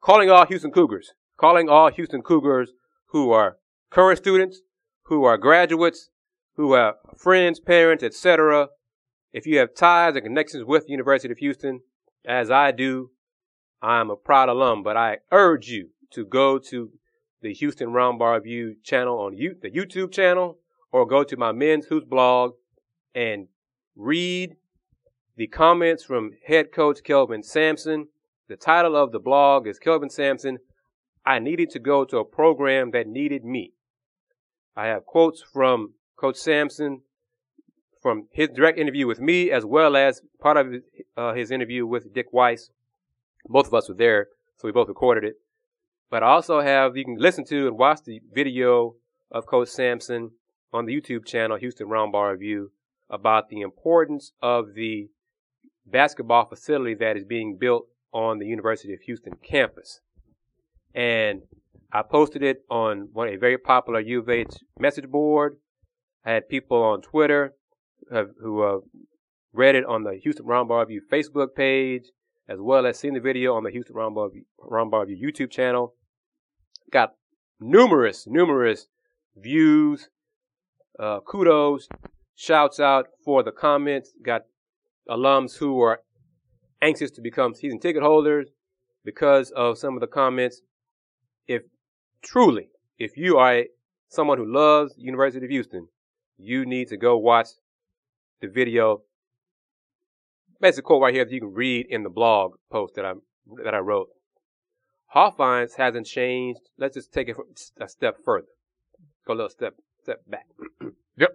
Calling all Houston Cougars. Calling all Houston Cougars who are current students, who are graduates, who have friends, parents, etc. If you have ties and connections with the University of Houston, as I do, I'm a proud alum, but I urge you to go to the Houston Roundball Review channel on the YouTube channel, or go to my Men's Hoops blog and read the comments from head coach Kelvin Sampson. The title of the blog is Kelvin Sampson. I needed to go to a program that needed me. I have quotes from Coach Sampson from his direct interview with me, as well as part of uh, his interview with Dick Weiss. Both of us were there, so we both recorded it. But I also have, you can listen to and watch the video of Coach Sampson on the YouTube channel, Houston Roundball Review, about the importance of the basketball facility that is being built on the University of Houston campus. And I posted it on one a very popular U of H message board. I had people on Twitter who read it on the Houston Roundball Review Facebook page, as well as seeing the video on the Houston Roundball Review, Roundball Review YouTube channel. Got numerous, numerous views, uh, kudos, shouts out for the comments. Got alums who are anxious to become season ticket holders because of some of the comments. If truly, if you are a, someone who loves University of Houston, you need to go watch the video. Basic quote right here that you can read in the blog post that I that I wrote. Hofheinz hasn't changed. Let's just take it a step further. Go a little step step back. Yep.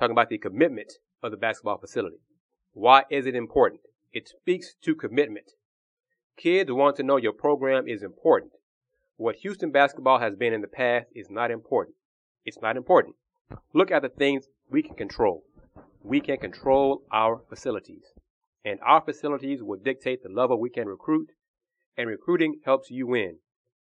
Talking about the commitment of the basketball facility. Why is it important? It speaks to commitment. Kids want to know your program is important. What Houston basketball has been in the past is not important. It's not important. Look at the things we can control. We can control our facilities. And our facilities will dictate the level we can recruit. And recruiting helps you win.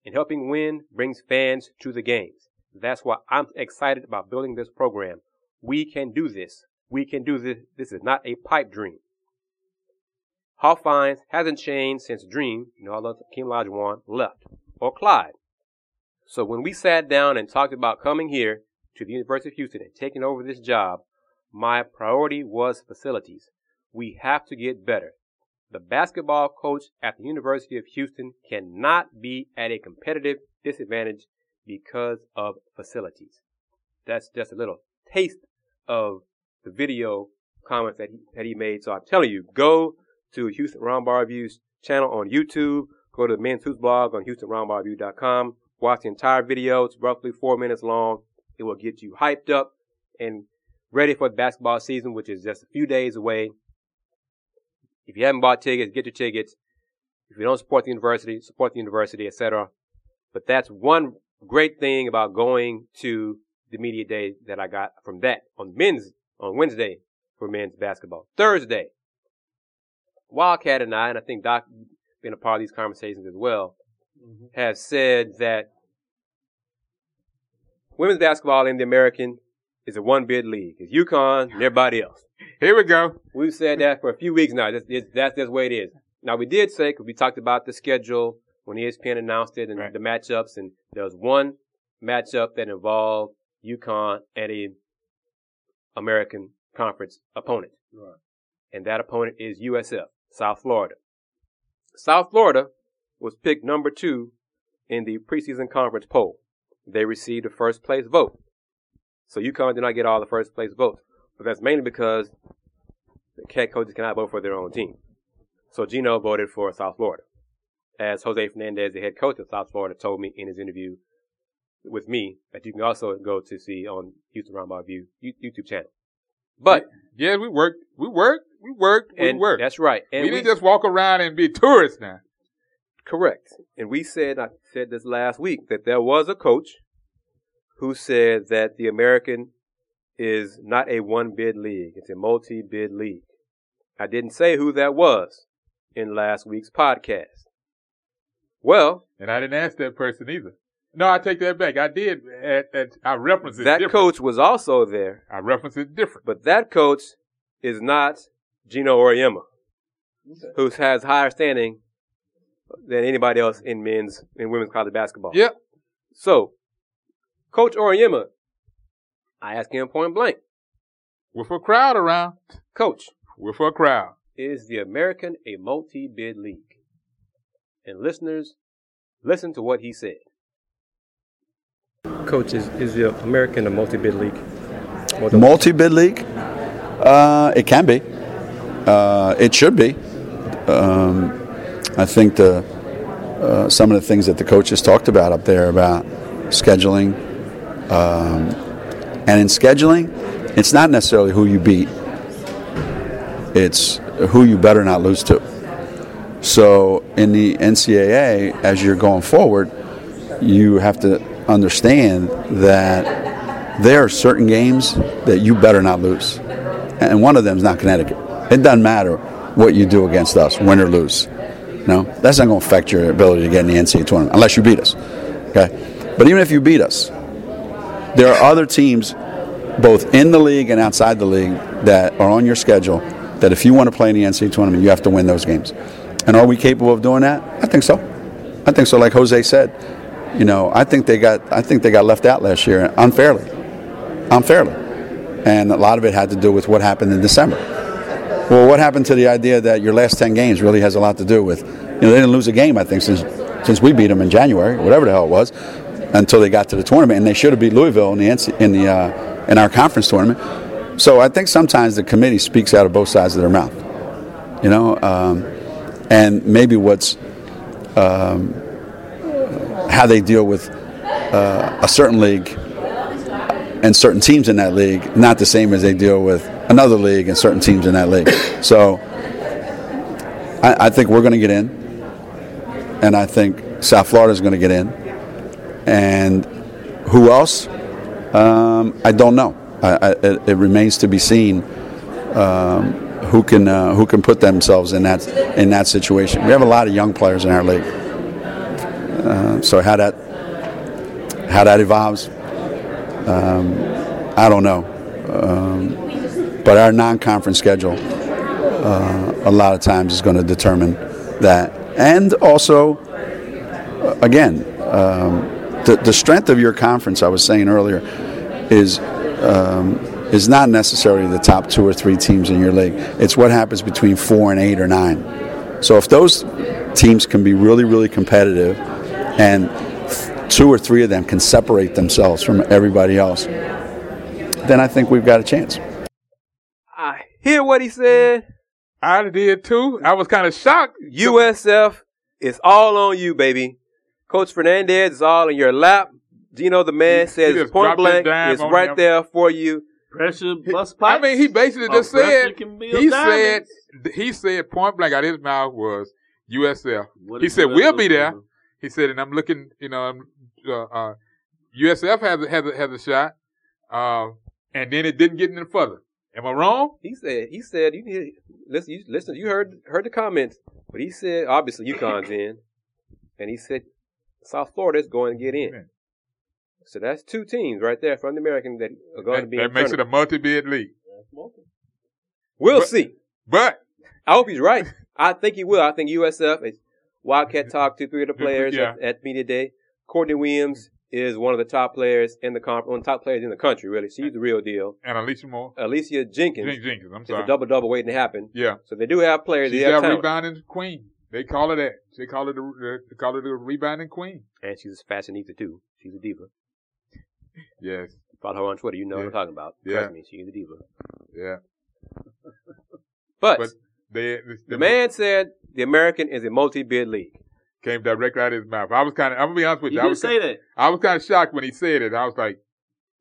And helping win brings fans to the games. That's why I'm excited about building this program. We can do this. We can do this. This is not a pipe dream. Hofheinz hasn't changed since Dream, you know, although Hakeem Olajuwon left, or Clyde. So when we sat down and talked about coming here to the University of Houston and taking over this job, my priority was facilities. We have to get better. The basketball coach at the University of Houston cannot be at a competitive disadvantage because of facilities. That's just a little taste of the video comments that he, that he made. So I'm telling you, go to Houston Roundball channel on YouTube. Go to the Men's Hoops blog on HoustonRoundballReview.com. Watch the entire video. It's roughly four minutes long. It will get you hyped up and ready for the basketball season, which is just a few days away. If you haven't bought tickets, get your tickets. If you don't support the university, support the university, etc. But that's one great thing about going to the media day that I got from that on men's on Wednesday for men's basketball. Thursday, Wildcat and I, and I think Doc been a part of these conversations as well, mm-hmm. have said that women's basketball in the American is a one bid league. It's UConn and everybody else. Here we go. We've said that for a few weeks now. That's, that's just the way it is. Now we did say, because we talked about the schedule when ESPN announced it and Right. the matchups, and there was one matchup that involved UConn and a American Conference opponent. Right. And that opponent is USF, South Florida. South Florida was picked number two in the preseason conference poll. They received a first place vote. So UConn did not get all the first place votes. But that's mainly because the head coaches cannot vote for their own team. So Geno voted for South Florida. As Jose Fernandez, the head coach of South Florida, told me in his interview with me that you can also go to see on Houston Roundball Review YouTube channel. But Yeah, we worked. We worked. We worked. We and worked. that's right. And we didn't just walk around and be tourists now. Correct. And we said, I said this last week, that there was a coach who said that the American is not a one bid league. It's a multi bid league. I didn't say who that was in last week's podcast. Well, And I didn't ask that person either. No, I take that back. I did. At, at, I referenced it that different. coach was also there, I referenced it different. but that coach is not Geno Auriemma, who has higher standing than anybody else in men's and women's college basketball. Yep. So, Coach Auriemma, I asked him point blank, With a crowd around. Coach, With a crowd. is the American a multi-bid league? And listeners, listen to what he said. Coach, is, is the American a multi-bid league? Multi-bid league? Uh, it can be. Uh, it should be. Um, I think the uh, some of the things that the coaches talked about up there about scheduling, um, and in scheduling, it's not necessarily who you beat; it's who you better not lose to. So in the NCAA, as you're going forward, you have to understand that there are certain games that you better not lose. And one of them is not Connecticut. It doesn't matter what you do against us, win or lose. No, that's not going to affect your ability to get in the NCAA tournament unless you beat us. Okay, but even if you beat us, there are other teams, both in the league and outside the league, that are on your schedule. That if you want to play in the NCAA tournament, you have to win those games. And are we capable of doing that? I think so. I think so. Like Jose said, you know, I think they got I think they got left out last year unfairly, unfairly, and a lot of it had to do with what happened in December. Well, what happened to the idea that your last ten games really has a lot to do with, you know, they didn't lose a game I think since since we beat them in January, whatever the hell it was, until they got to the tournament, and they should have beat Louisville in the NC, in the uh, in our conference tournament. So I think sometimes the committee speaks out of both sides of their mouth, you know, um, and maybe what's um, how they deal with uh, a certain league and certain teams in that league, not the same as they deal with another league and certain teams in that league. So I, I think we're going to get in, and I think South Florida is going to get in, and who else? Um, I don't know. I, I, it, remains to be seen um, who can uh, who can put themselves in that in that situation. We have a lot of young players in our league. Uh, so how that how that evolves, um, I don't know. Um, but our non-conference schedule, uh, a lot of times, is going to determine that. And also, uh, again, um, the the strength of your conference, I was saying earlier, is. Um, is not necessarily the top two or three teams in your league. It's what happens between four and eight or nine. So if those teams can be really, really competitive, and two or three of them can separate themselves from everybody else, then I think we've got a chance. I hear what he said. I did too. I was kind of shocked. USF is all on you, baby. Coach Fernandez is all in your lap. Geno the man He- says he point blank dime is right him. there for you. Pressure bust I mean, he basically just said can build he said he said point blank out of his mouth was USF. What He said USF we'll be there. doing? He said, and I'm looking, you know, I'm, uh, uh, USF has a, has a, has a shot, uh, and then it didn't get any further. Am I wrong? He said he said you need listen you listen you heard heard the comments, but he said obviously UConn's in, and he said South Florida is going to get in. Amen. So that's two teams right there from the American that are going to be. that makes it a multi-bid league. We'll but- see. But I hope he's right. I think he will. I think USF is Wildcat talked to three of the players Yeah. at, at media day. Courtney Williams is one of the top players in the comp, one of the top players in the country. Really, she's the real deal. and Alicia Moore, Alicia Jenkins Jenkins, Jenkins. I'm sorry. a double double waiting to happen. yeah, So they do have players. she's They have that rebounding queen. They call her that. They call her the they call her the rebounding queen. and she's fast a fashionista too. She's a diva. Yes, Follow her on Twitter. You know what I'm talking about. Yeah. Trust me, she's a diva. yeah. But, But they the man said the American is a multi-bid league. came directly out of his mouth. I was kind of. I'm gonna be honest with He you. I did was say that. I was kind of shocked when he said it. I was like,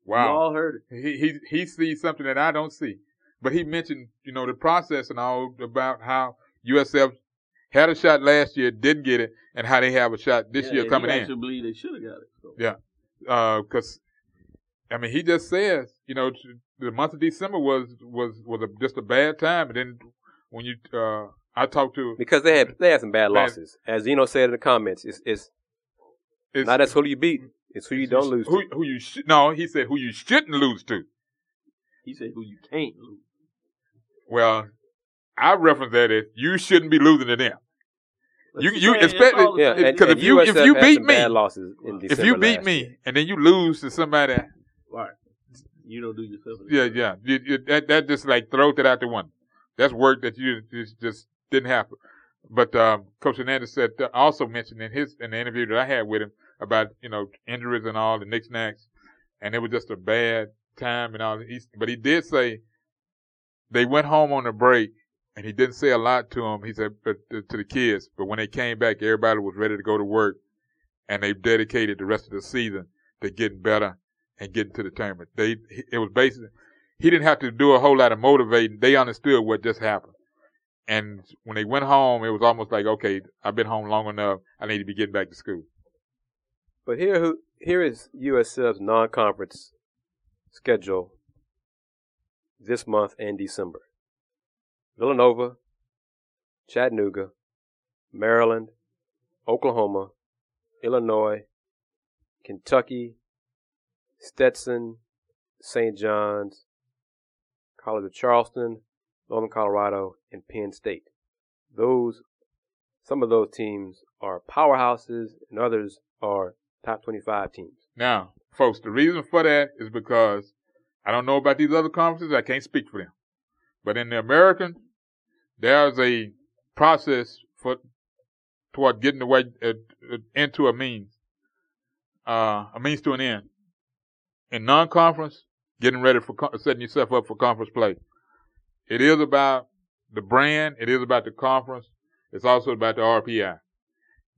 We wow. all heard it. he he he sees something that I don't see. But he mentioned, you know, the process and all about how USF had a shot last year, didn't get it, and how they have a shot this Yeah, year and coming he in. actually believe they should have got it. So. Yeah. Because I mean, he just says, you know, the month of December was was was a, just a bad time, and then when you, uh, I talked to because they had they had some bad Bad- losses. As Geno said in the comments, it's, it's it's, not as who you beat, it's who you don't lose Who, to. who you sh- no? He said who you shouldn't lose to. He said who you can't lose. Well, I reference that as you shouldn't be losing to them. You- you the same, expect it's it- the Yeah, and if you- if you beat me- losses in If you beat me year. and then you lose to somebody, right, you don't do yourself. yeah, yeah, you, you, that that just like throws it out the window. That's work that you just, just didn't happen. But um, Coach Hernandez said uh, also mentioned in his in the interview that I had with him about you know injuries and all the knickknacks, and it was just a bad time and all. He, but he did say they went home on a break, and he didn't say a lot to them. He said to the kids, but when they came back, everybody was ready to go to work, and they dedicated the rest of the season to getting better and getting to the tournament. They it was basically he didn't have to do a whole lot of motivating. They understood what just happened. And when they went home, it was almost like, okay, I've been home long enough. I need to be getting back to school. But here, who here is USF's non-conference schedule this month and December: Villanova, Chattanooga, Maryland, Oklahoma, Illinois, Kentucky, Stetson, St. John's, College of Charleston, Northern Colorado, and Penn State. Those, some of those teams are powerhouses, and others are top 25 teams. Now, folks, the reason for that is because I don't know about these other conferences. I can't speak for them. But in the American, there's a process for toward getting away uh, uh, into a means, uh, a means to an end. In non-conference, getting ready for co- setting yourself up for conference play. It is about the brand. It is about the conference. It's also about the RPI.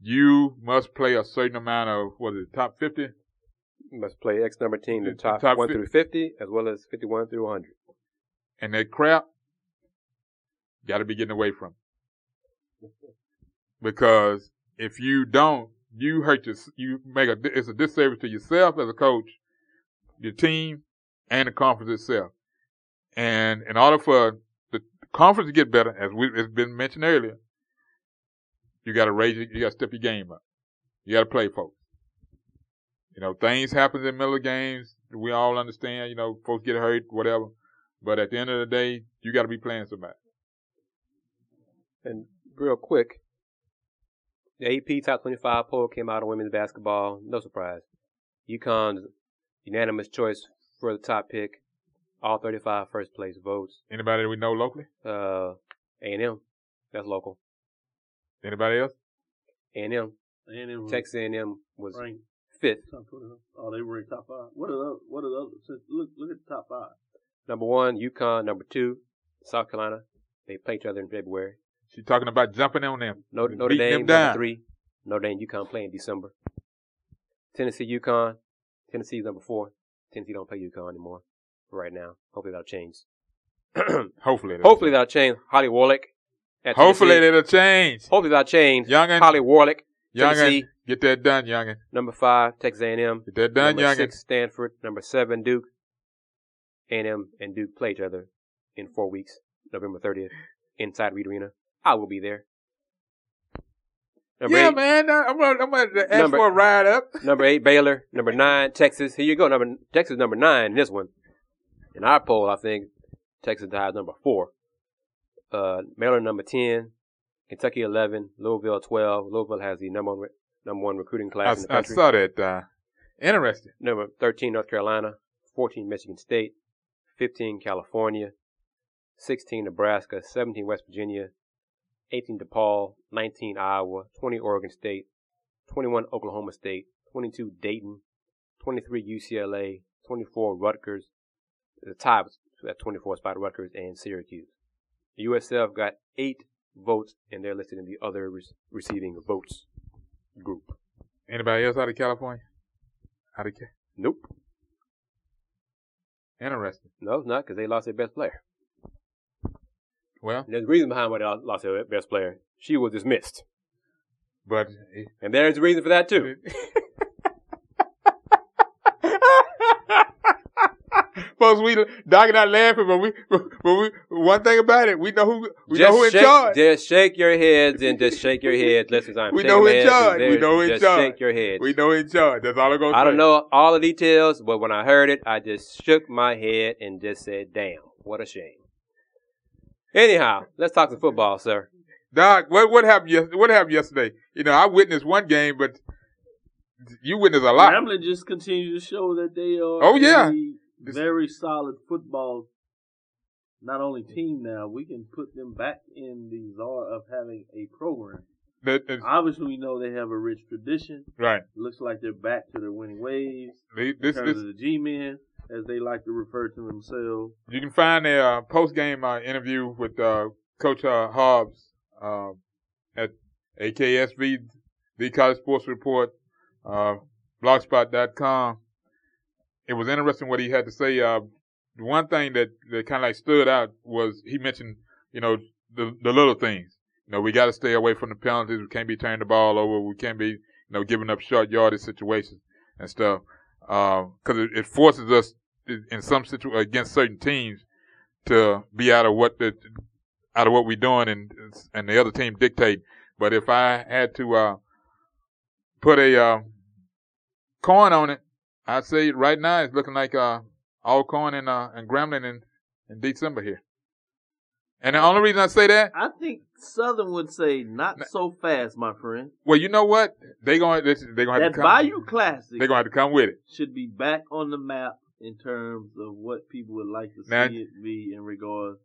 You must play a certain amount of what is it, top fifty? You must play X number of teams in The top, top 1 fif- through 50, as well as 51 through 100. and that crap got to be getting away from. it. Because if you don't, you hurt your, you make a, it's a disservice to yourself as a coach, your team, and the conference itself. And in order for the conference to get better, as we, it's been mentioned earlier, you got to raise it, you got to step your game up. You got to play folks. You know, things happen in the middle of games. We all understand, you know, folks get hurt, whatever. But at the end of the day, you got to be playing somebody. And real quick, the AP Top 25 poll came out on women's basketball. No surprise. UConn's unanimous choice for the top pick. All 35 first place votes. Anybody that we know locally? Uh, A&M. That's local. Anybody else? A&M. And it was Texas A&M was ranked fifth. top 20. Oh, they were in top five. What are the what are the other? since- Look look at the top five. Number one, UConn. Number two, South Carolina. They play each other in February. She talking about jumping on them. Notre, Notre Dame, number three. Notre Dame, UConn play in December. Tennessee, UConn. Tennessee's number four. Tennessee don't play UConn anymore right now. Hopefully that'll change. Hopefully. that'll Hopefully that'll change. Holly Warlick. Hopefully Tennessee. that'll change. Hopefully that'll change. Youngin, Holly Warlick. youngin, Tennessee. get that done, youngin. Number five, Texas A&M. Get that done, number youngin. six, Stanford. Number seven, Duke. A&M and Duke play each other in four weeks, November 30th, inside Reed Arena. I will be there. Number Yeah, eight, man. I'm gonna, I'm gonna ask Number- for a ride up. Number eight, Baylor. Number nine, Texas. Here you go. Number Texas, number nine. in This one, in our poll, I think Texas has number four. Uh, Maryland number ten, Kentucky eleven, Louisville twelve. Louisville has the number one number one recruiting I, class in the I saw that. Uh, interesting. Number thirteen, North Carolina. Fourteen, Michigan State. Fifteen, California. Sixteen, Nebraska. Seventeen, West Virginia. Eighteen, DePaul. Nineteen, Iowa. Twenty, Oregon State. 21 Oklahoma State, 22 Dayton, 23 UCLA, 24 Rutgers. The tie at 24 spot Rutgers and Syracuse. USF got eight votes, and they're listed in the other re- receiving votes group. Anybody else out of California? Out of Ca- Nope, Interesting. no, it's not because they lost their best player. Well, And there's a reason behind why they lost their best player. She was dismissed, but and there's a reason for that too. Folks, we Doc and I laughing, but we, but we, one thing about it, we know who, we know who in charge. Just shake your heads and just shake your heads. Listen, I'm We know my in charge. We know in just charge. Shake your heads. We know in charge. That's all I'm gonna I say. I don't know all the details, but when I heard it, I just shook my head and just said, "Damn, what a shame." Anyhow, let's talk some football, sir. Doc, what what happened? Yes, what happened yesterday? You know, I witnessed one game, but you witnessed a lot. Grambling just continues to show that they are Oh, yeah. a very solid football not only team now, we can put them back in the czar of having a program. That- Obviously we know they have a rich tradition. right. Looks like they're back to their winning ways. They- In This, terms this, of the G men, as they like to refer to themselves. you can find a uh, post game uh, interview with uh, Coach uh, Fobbs uh, at AKSV, the College Sports Report, uh, blogspot.com. It was interesting what he had to say. One thing that, that kind of like stood out was he mentioned, you know, the, the little things. You know, we got to stay away from the penalties. We can't be turning the ball over. We can't be, you know, giving up short yardage situations and stuff. Because it, it forces us in some situ against certain teams to be out of what the out of what we're doing and and the other team dictate. But if I had to uh, put a uh, coin on it, I'd say right now it's looking like uh, Alcorn and uh, and Grambling in in December here. And the only reason I say that, I think Southern would say not so fast, my friend. well, you know what? They going they they gonna have That to come. That Bayou Classic They gonna have to come with it. should be back on the map in terms of what people would like to see it be in regards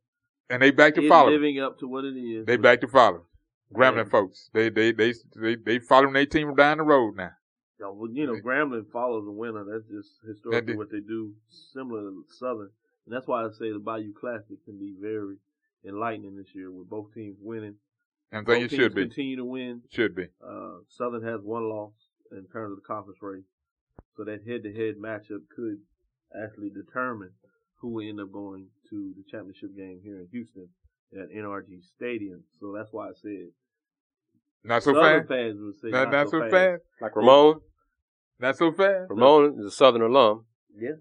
And they back to follow. living up to what it is. They back to follow. Grambling Yeah. folks. They they they they they following their team down the road now. Yeah, well, you know, Grambling follows the winner. That's just historically did- what they do, similar to Southern. And that's why I say the Bayou Classic can be very enlightening this year with both teams winning. And I Both think it should be. continue to win. Should be. Uh, Southern has one loss in terms of the conference race. So that head-to-head matchup could actually determine who will end up going to the championship game here in Houston at NRG Stadium. So that's why I said Not so Southern fast. fans would say Not, not, not so fast. Like Ramon. Not so fast. Ramon is a Southern alum. Yeah,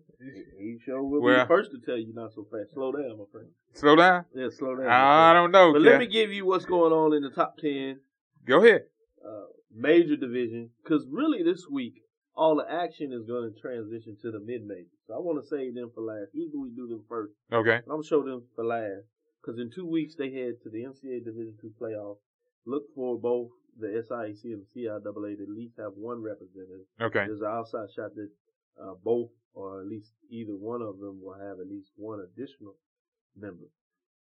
he sure will be Well- the first to tell you not so fast. Slow down, my friend. Slow down. Yeah, slow down. I don't know. But let me give you what's going on in the top ten Go ahead. uh, major division, because really this week all the action is going to transition to the mid majors. So I want to save them for last. Usually we do them first. Okay. I'm gonna show them for last because in two weeks they head to the NCAA Division two playoff. Look for both the SIAC and the CIAA to at least have one representative. Okay. There's an outside shot that uh, both or at least either one of them will have at least one additional member.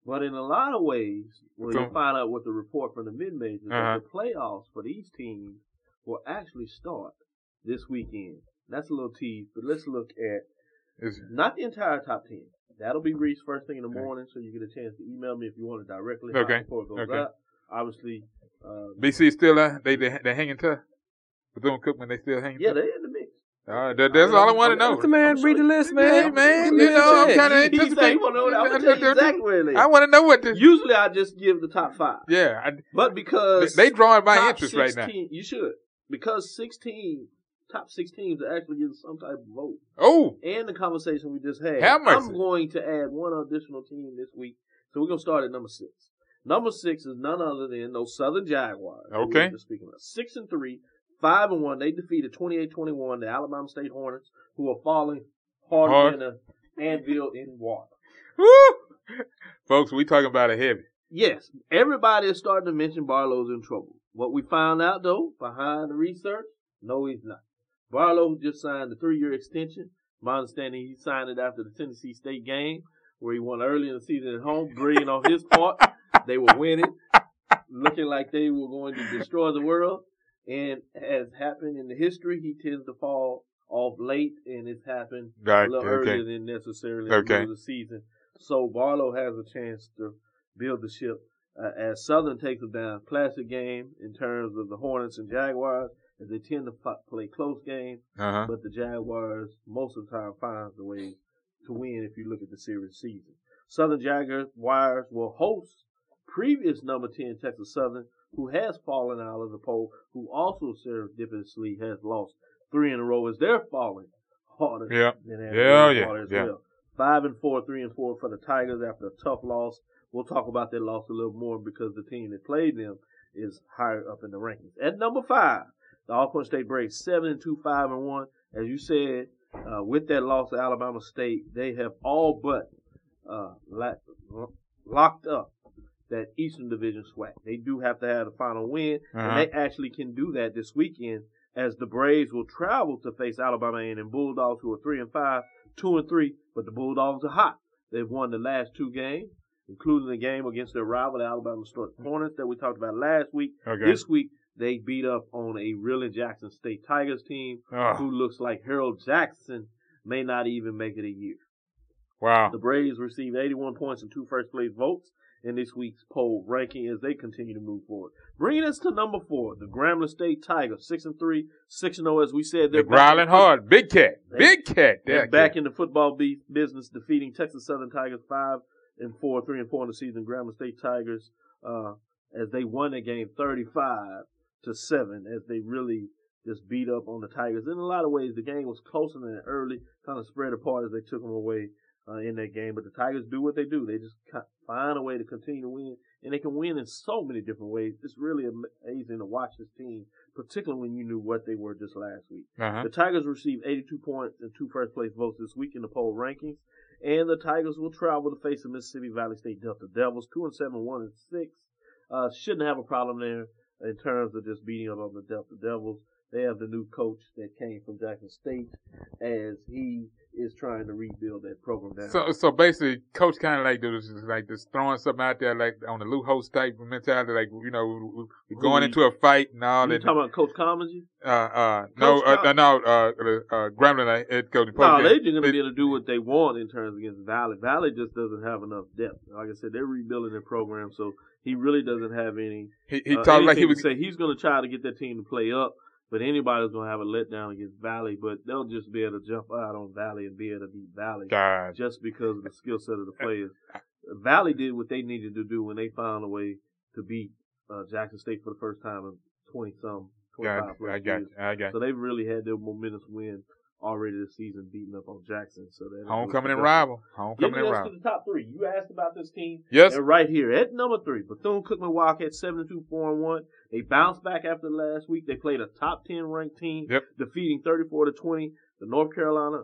But in a lot of ways, when So- you find out what the report from the mid majors, Uh-huh. the playoffs for these teams will actually start this weekend. That's a little tease, but let's look at It's, not the entire top ten. That'll be reached first thing in the Okay. morning, so you get a chance to email me if you want it directly Okay. before it goes Okay. out. Obviously, uh, BC still uh, they they they hanging tough. Bethune Cookman they still hanging yeah, tough. they're in the. Uh, that, that's all I want to know. Let the man I'm read the list, Hey, man. man, you know, a I'm kind of He said anticipating. wanna know- I'm gonna tell exactly I want to know what the. Usually, I just give the top five, Yeah, I, but because they drawing my top interest right now. You should because sixteen top six teams are actually getting some type of vote. Oh, And the conversation we just had, Have mercy. I'm going to add one additional team this week. So we're gonna start at number six. Number six is none other than those Southern Jaguars. Okay. speaking of. Six and three, five and one. They defeated 28-21 the Alabama State Hornets, who are falling harder Hard. than an anvil in water. woo! folks, we talking about a heavy. Yes, everybody is starting to mention Barlow's in trouble. What we found out though, behind the research, no, he's not. Barlow just signed a three-year extension. My understanding, he signed it after the Tennessee State game, where he won early in the season at home. Brilliant on his part. They were winning, looking like they were going to destroy the world. And as happened in the history, he tends to fall off late, and it's happened Right. a little Okay. earlier than necessarily Okay. in the middle of the season. So Barlow has a chance to build the ship uh, as Southern takes them down. Classic game in terms of the Hornets and Jaguars, as they tend to play close games, Uh huh. but the Jaguars most of the time finds a way to win if you look at the series season. Southern Jaguars Wires will host previous number 10 Texas Southern, who has fallen out of the poll, who also serendipitously has lost three in a row as they're falling harder Yeah. than Yeah, yeah, as yeah. well. Five and four, three and four for the Tigers after a tough loss. We'll talk about that loss a little more because the team that played them is higher up in the rankings. At number five, the Alcorn State Braves, seven and two, five and one. As you said, uh, with that loss to Alabama State, they have all but uh, locked up that Eastern Division swag. They do have to have the final win, uh-huh. and they actually can do that this weekend as the Braves will travel to face Alabama A&M Bulldogs, who are three and five, two and three, but the Bulldogs are hot. They've won the last two games, including the game against their rival, the Alabama Hornets, that we talked about last week. Okay. This week, they beat up on a really Jackson State Tigers team who looks like Harold Jackson may not even make it a year. Wow. The Braves received 81 points and two first place votes in this week's poll ranking as they continue to move forward. Bringing us to number four, the Grambling State Tigers, six and three, six and zero. Oh, as we said, they're, they're growling hard. Big cat, big cat. They're back in the football business, defeating Texas Southern Tigers five and four, three and four in the season. Grambling State Tigers, uh, as they won the game thirty-five to seven, as they really just beat up on the Tigers. In a lot of ways, the game was closer than early, kind of spread apart as they took them away uh, in that game. But the Tigers do what they do. They just find a way to continue to win, and they can win in so many different ways. It's really amazing to watch this team, particularly when you knew what they were just last week. Uh-huh. The Tigers received 82 points and two first place votes this week in the poll rankings, and the Tigers will travel to face the Mississippi Valley State Delta Devils, two and seven, one and six. Uh, shouldn't have a problem there in terms of just beating up on the Delta Devils. They have the new coach that came from Jackson State as he is trying to rebuild that program down. So, so basically, coach kind of like this, like just throwing something out there, like on the Lou Holtz type mentality, like you know, going into a fight and all you that. talking about Coach Comegy? Uh, uh, no, uh, no, uh, uh, Grambling uh, head coach. No, they're just going to be able to do what they want in terms against Valley. Valley just doesn't have enough depth. Like I said, they're rebuilding their program, so he really doesn't have any. He, he uh, talked like he was say he's going to try to get that team to play up. But anybody's gonna have a letdown against Valley, but they'll just be able to jump out on Valley and be able to beat Valley God. just because of the skill set of the players. Valley did what they needed to do when they found a way to beat uh, Jackson State for the first time in twenty some, twenty five I got years. You. I got so they've really had their momentous win already this season beating up on Jackson. So that homecoming and rival. Homecoming and rival. to the top three. You asked about this team. Yes. They're right here at number three. Bethune Cookman Wildcats seven and two, four and one. They bounced back after last week. They played a top ten ranked team, yep. defeating thirty four to twenty the North Carolina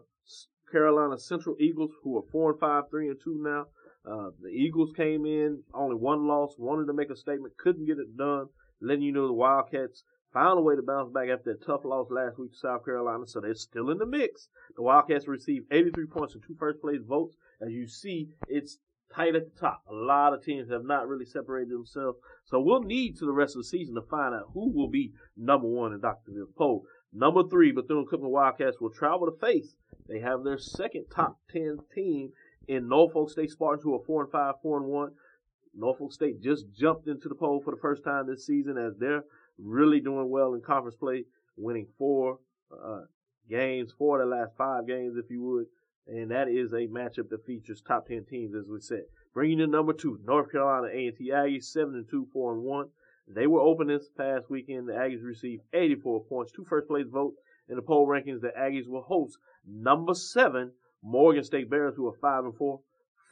Carolina Central Eagles, who are four and five, three and two now. Uh, the Eagles came in only one loss, wanted to make a statement, couldn't get it done. Letting you know the Wildcats found a way to bounce back after that tough loss last week to South Carolina, so they're still in the mix. The Wildcats received 83 points and two first place votes. As you see, it's tight at the top. A lot of teams have not really separated themselves. So we'll need to the rest of the season to find out who will be number one in Dr. Phil's poll. Number three, Bethune-Cookman Wildcats will travel to face. They have their second top 10 team in Norfolk State Spartans, who are 4 and 5, 4 and 1. Norfolk State just jumped into the poll for the first time this season as they're really doing well in conference play, winning four uh, games, four of the last five games, if you would. And that is a matchup that features top 10 teams, as we said. Bringing in number two, North Carolina A&T Aggies, 7 and 2, 4 and 1. They were open this past weekend. The Aggies received 84 points, two first place votes in the poll rankings. The Aggies will host number seven, Morgan State Bears, who are 5 and 4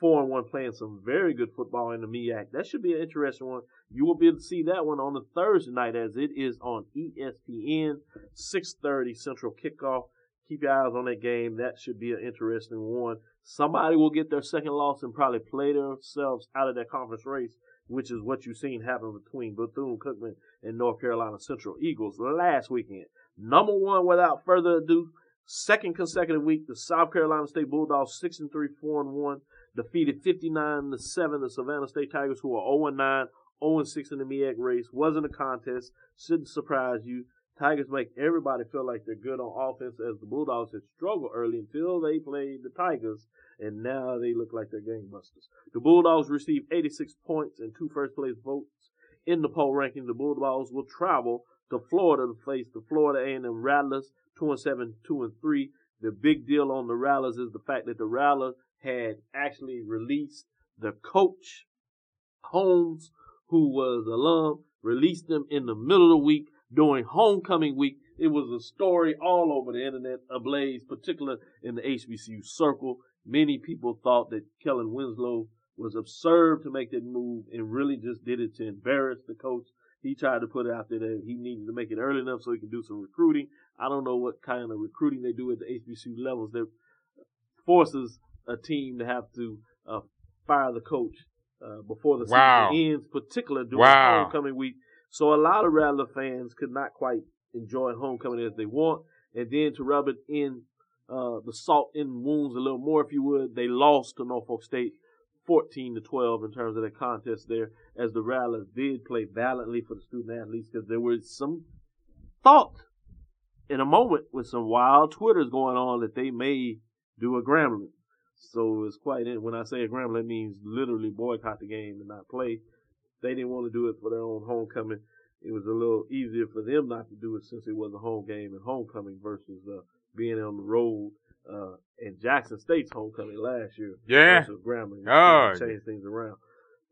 four and one playing some very good football in the MEAC. That should be an interesting one. You will be able to see that one on the Thursday night as it is on ESPN, 6:30 Central kickoff. Keep your eyes on that game. That should be an interesting one. Somebody will get their second loss and probably play themselves out of that conference race, which is what you've seen happen between Bethune Cookman and North Carolina Central Eagles last weekend. Number one, without further ado, second consecutive week, the South Carolina State Bulldogs six and three, four and one defeated 59 to 7 the Savannah State Tigers, who are 0 9, 0 6 in the MEAC race. Wasn't a contest. Shouldn't surprise you. Tigers make everybody feel like they're good on offense as the Bulldogs had struggled early until they played the Tigers, and now they look like they're gangbusters. The Bulldogs received 86 points and two first place votes in the poll ranking. The Bulldogs will travel to Florida to face the Florida A&M Rattlers, 2 and 7, 2 and 3. The big deal on the Rattlers is the fact that the Rattlers had actually released the coach Holmes, who was alum, released them in the middle of the week during homecoming week. It was a story all over the internet ablaze, particularly in the HBCU circle. many people thought that Kellen Winslow was absurd to make that move and really just did it to embarrass the coach. He tried to put it out there that he needed to make it early enough so he could do some recruiting. I don't know what kind of recruiting they do at the HBCU levels that forces a team to have to uh, fire the coach uh, before the Wow. season ends, particularly during Wow. homecoming week. So a lot of Rattler fans could not quite enjoy homecoming as they want. And then to rub it in uh, the salt in wounds a little more, if you would, they lost to Norfolk State 14 to 12 in terms of their contest there, as the Rattlers did play valiantly for the student athletes because there was some thought in a moment with some wild twitters going on that they may do a Grambling. So it's quite when I say a Grambling, it means literally boycott the game and not play. They didn't want to do it for their own homecoming. It was a little easier for them not to do it since it was a home game and homecoming versus uh, being on the road uh, in Jackson State's homecoming last year. Yeah. Grambling. Oh, change things around.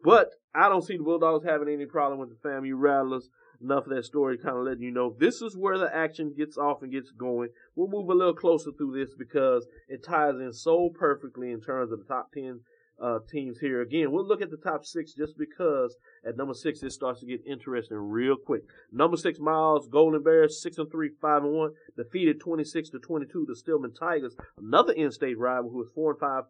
But I don't see the Bulldogs having any problem with the FAMU Rattlers. Enough of that story kind of letting you know this is where the action gets off and gets going. We'll move a little closer through this because it ties in so perfectly in terms of the top 10 uh, teams here. Again, we'll look at the top six just because at number six it starts to get interesting real quick. Number six, Miles Golden Bears, six and three, five and one, defeated 26 to 22 the Stillman Tigers, another in-state rival who was four and five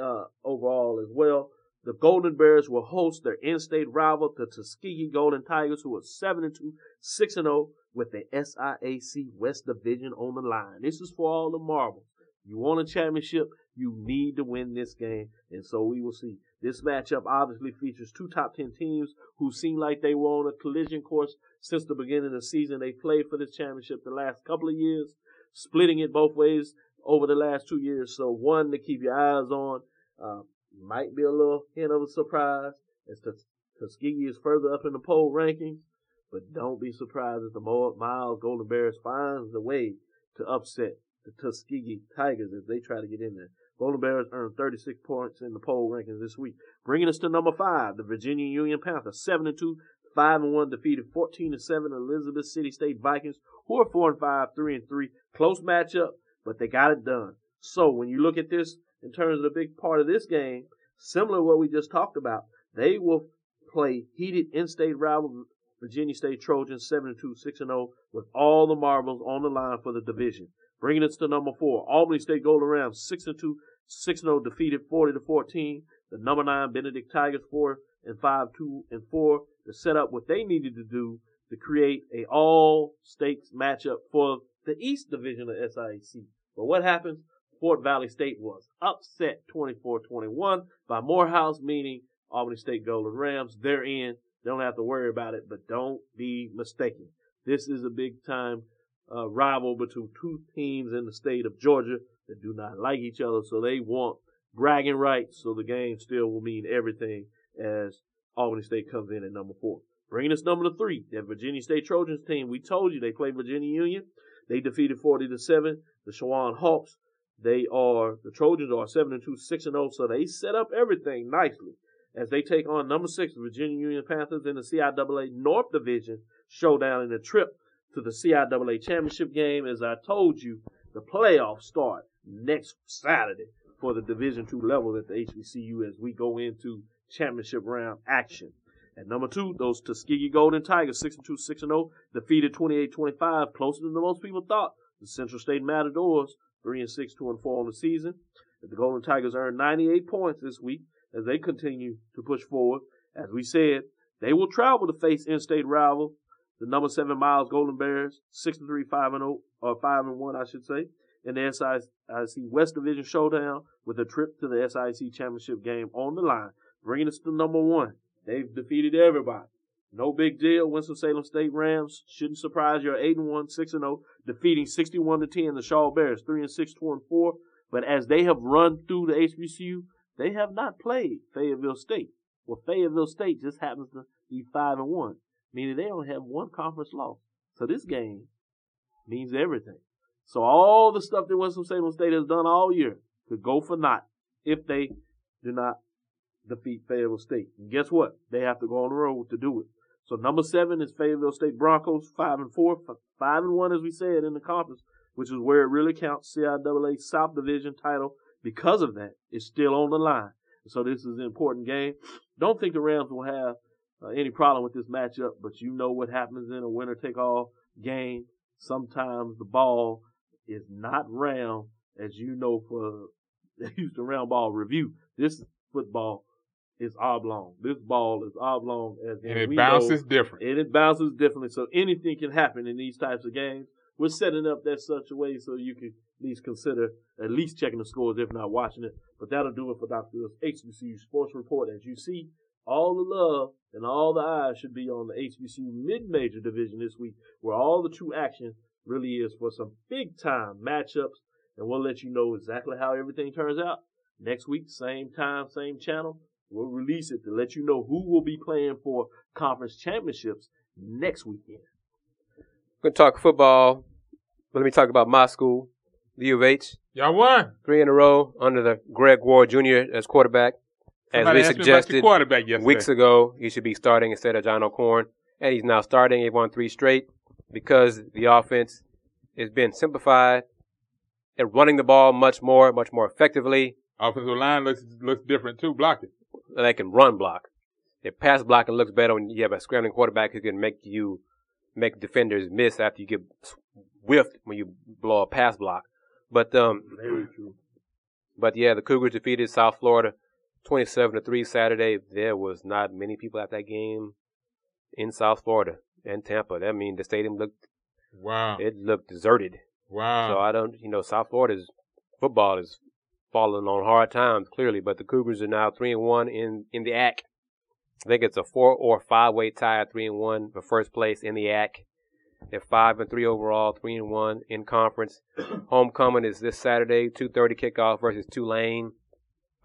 uh, overall as well. The Golden Bears will host their in-state rival, the Tuskegee Golden Tigers, who are seven and two, six and zero, with the SIAC West Division on the line. This is for all the marbles. You want a championship, you need to win this game, and so we will see. This matchup obviously features two top 10 teams who seem like they were on a collision course since the beginning of the season. They played for this championship the last couple of years, splitting it both ways over the last two years. So one to keep your eyes on. Uh, might be a little hint of a surprise as Tus- Tuskegee is further up in the poll rankings, but don't be surprised if the Miles Golden Bears finds a way to upset the Tuskegee Tigers as they try to get in there. Golden Bears earned 36 points in the poll rankings this week, bringing us to number five, the Virginia Union Panthers, seven and two, five and one, defeated 14 to seven Elizabeth City State Vikings, who are four and five, three and three. Close matchup, but they got it done. So when you look at this in terms of the big part of this game, similar to what we just talked about, they will play heated in-state rival Virginia State Trojans, seven and two, six and zero, with all the marbles on the line for the division. Bringing us to number four, Albany State Golden Rams, six and two, six and zero, defeated forty to fourteen. The number nine Benedict Tigers, four and five, two and four, to set up what they needed to do to create a all stakes matchup for the East Division of SIAC. But what happens? Fort Valley State was upset 24-21 by Morehouse, meaning Albany State Golden Rams. They're in. They don't have to worry about it, but don't be mistaken. This is a big time uh, rival between two teams in the state of Georgia that do not like each other, so they want bragging rights. So the game still will mean everything as Albany State comes in at number four. Bringing us number three, that Virginia State Trojans team. We told you they played Virginia Union. They defeated 40 to 7 the Chowan Hawks. They are, the Trojans are 7 and 2, 6 and 0, so they set up everything nicely as they take on number six, Virginia Union Panthers in the CIAA North Division showdown in a trip to the CIAA championship game. As I told you, the playoffs start next Saturday for the Division two level at the HBCU as we go into championship round action. At number two, those Tuskegee Golden Tigers, 6 and 2, 6 and 0, defeated 28 25, closer than most people thought. The Central State Matadors, 3 and 6, 2 and 4 on the season. The Golden Tigers earned 98 points this week as they continue to push forward. As we said, they will travel to face in-state rival, the number seven Miles Golden Bears, 6 and 3, 5 and 0, or 5 and 1, I should say, in the SIC West Division showdown with a trip to the SIC championship game on the line, bringing us to number one. They've defeated everybody. No big deal. Winston-Salem State Rams shouldn't surprise you. 8 and 1, 6 and 0, defeating 61 to 10 the Shaw Bears, 3 and 6, 2 and 4. But as they have run through the HBCU, they have not played Fayetteville State. Well, Fayetteville State just happens to be 5 and 1, meaning they only have one conference loss. So this game means everything. So all the stuff that Winston-Salem State has done all year could go for naught if they do not defeat Fayetteville State. And guess what? They have to go on the road to do it. So number seven is Fayetteville State Broncos, five and four, five and one as we said in the conference, which is where it really counts. CIAA South Division title because of that, is still on the line. So this is an important game. Don't think the Rams will have uh, any problem with this matchup, but you know what happens in a winner take all game. Sometimes the ball is not round, as you know for the Houston Roundball Review. This football is oblong. This ball is oblong as And it bounces know, different. and it bounces differently. So anything can happen in these types of games. We're setting up that such a way so you can at least consider at least checking the scores if not watching it. But that'll do it for Dr. Phil's HBCU Sports Report. As you see, all the love and all the eyes should be on the HBCU mid-major division this week, where all the true action really is for some big time matchups. And we'll let you know exactly how everything turns out next week, same time, same channel. We'll release it to let you know who will be playing for conference championships next weekend. We're going to talk football. But let me talk about my school, the U of H. Y'all won. Three in a row under the Greg Ward Jr. as quarterback. As Somebody we asked me about your suggested quarterback weeks ago, he should be starting instead of John O'Korn. And he's now starting. He won three straight because the offense has been simplified and running the ball much more, much more effectively. Offensive line looks looks different too. Blocked it. They can run block. If pass blocking looks better when you have a scrambling quarterback who can make you make defenders miss after you get whiffed when you blow a pass block. But um, but yeah, the Cougars defeated South Florida 27 to 3 Saturday. There was not many people at that game in South Florida and Tampa. That means the stadium looked Wow. it looked deserted. wow. So I don't, you know, South Florida's football is falling on hard times clearly, but the Cougars are now 3 and 1 in in the ACC. I think it's a 4 or 5 way tie at 3 and 1 for first place in the ACC. They're 5 and 3 overall, 3 and 1 in conference. Homecoming is this Saturday, 2:30 kickoff versus Tulane.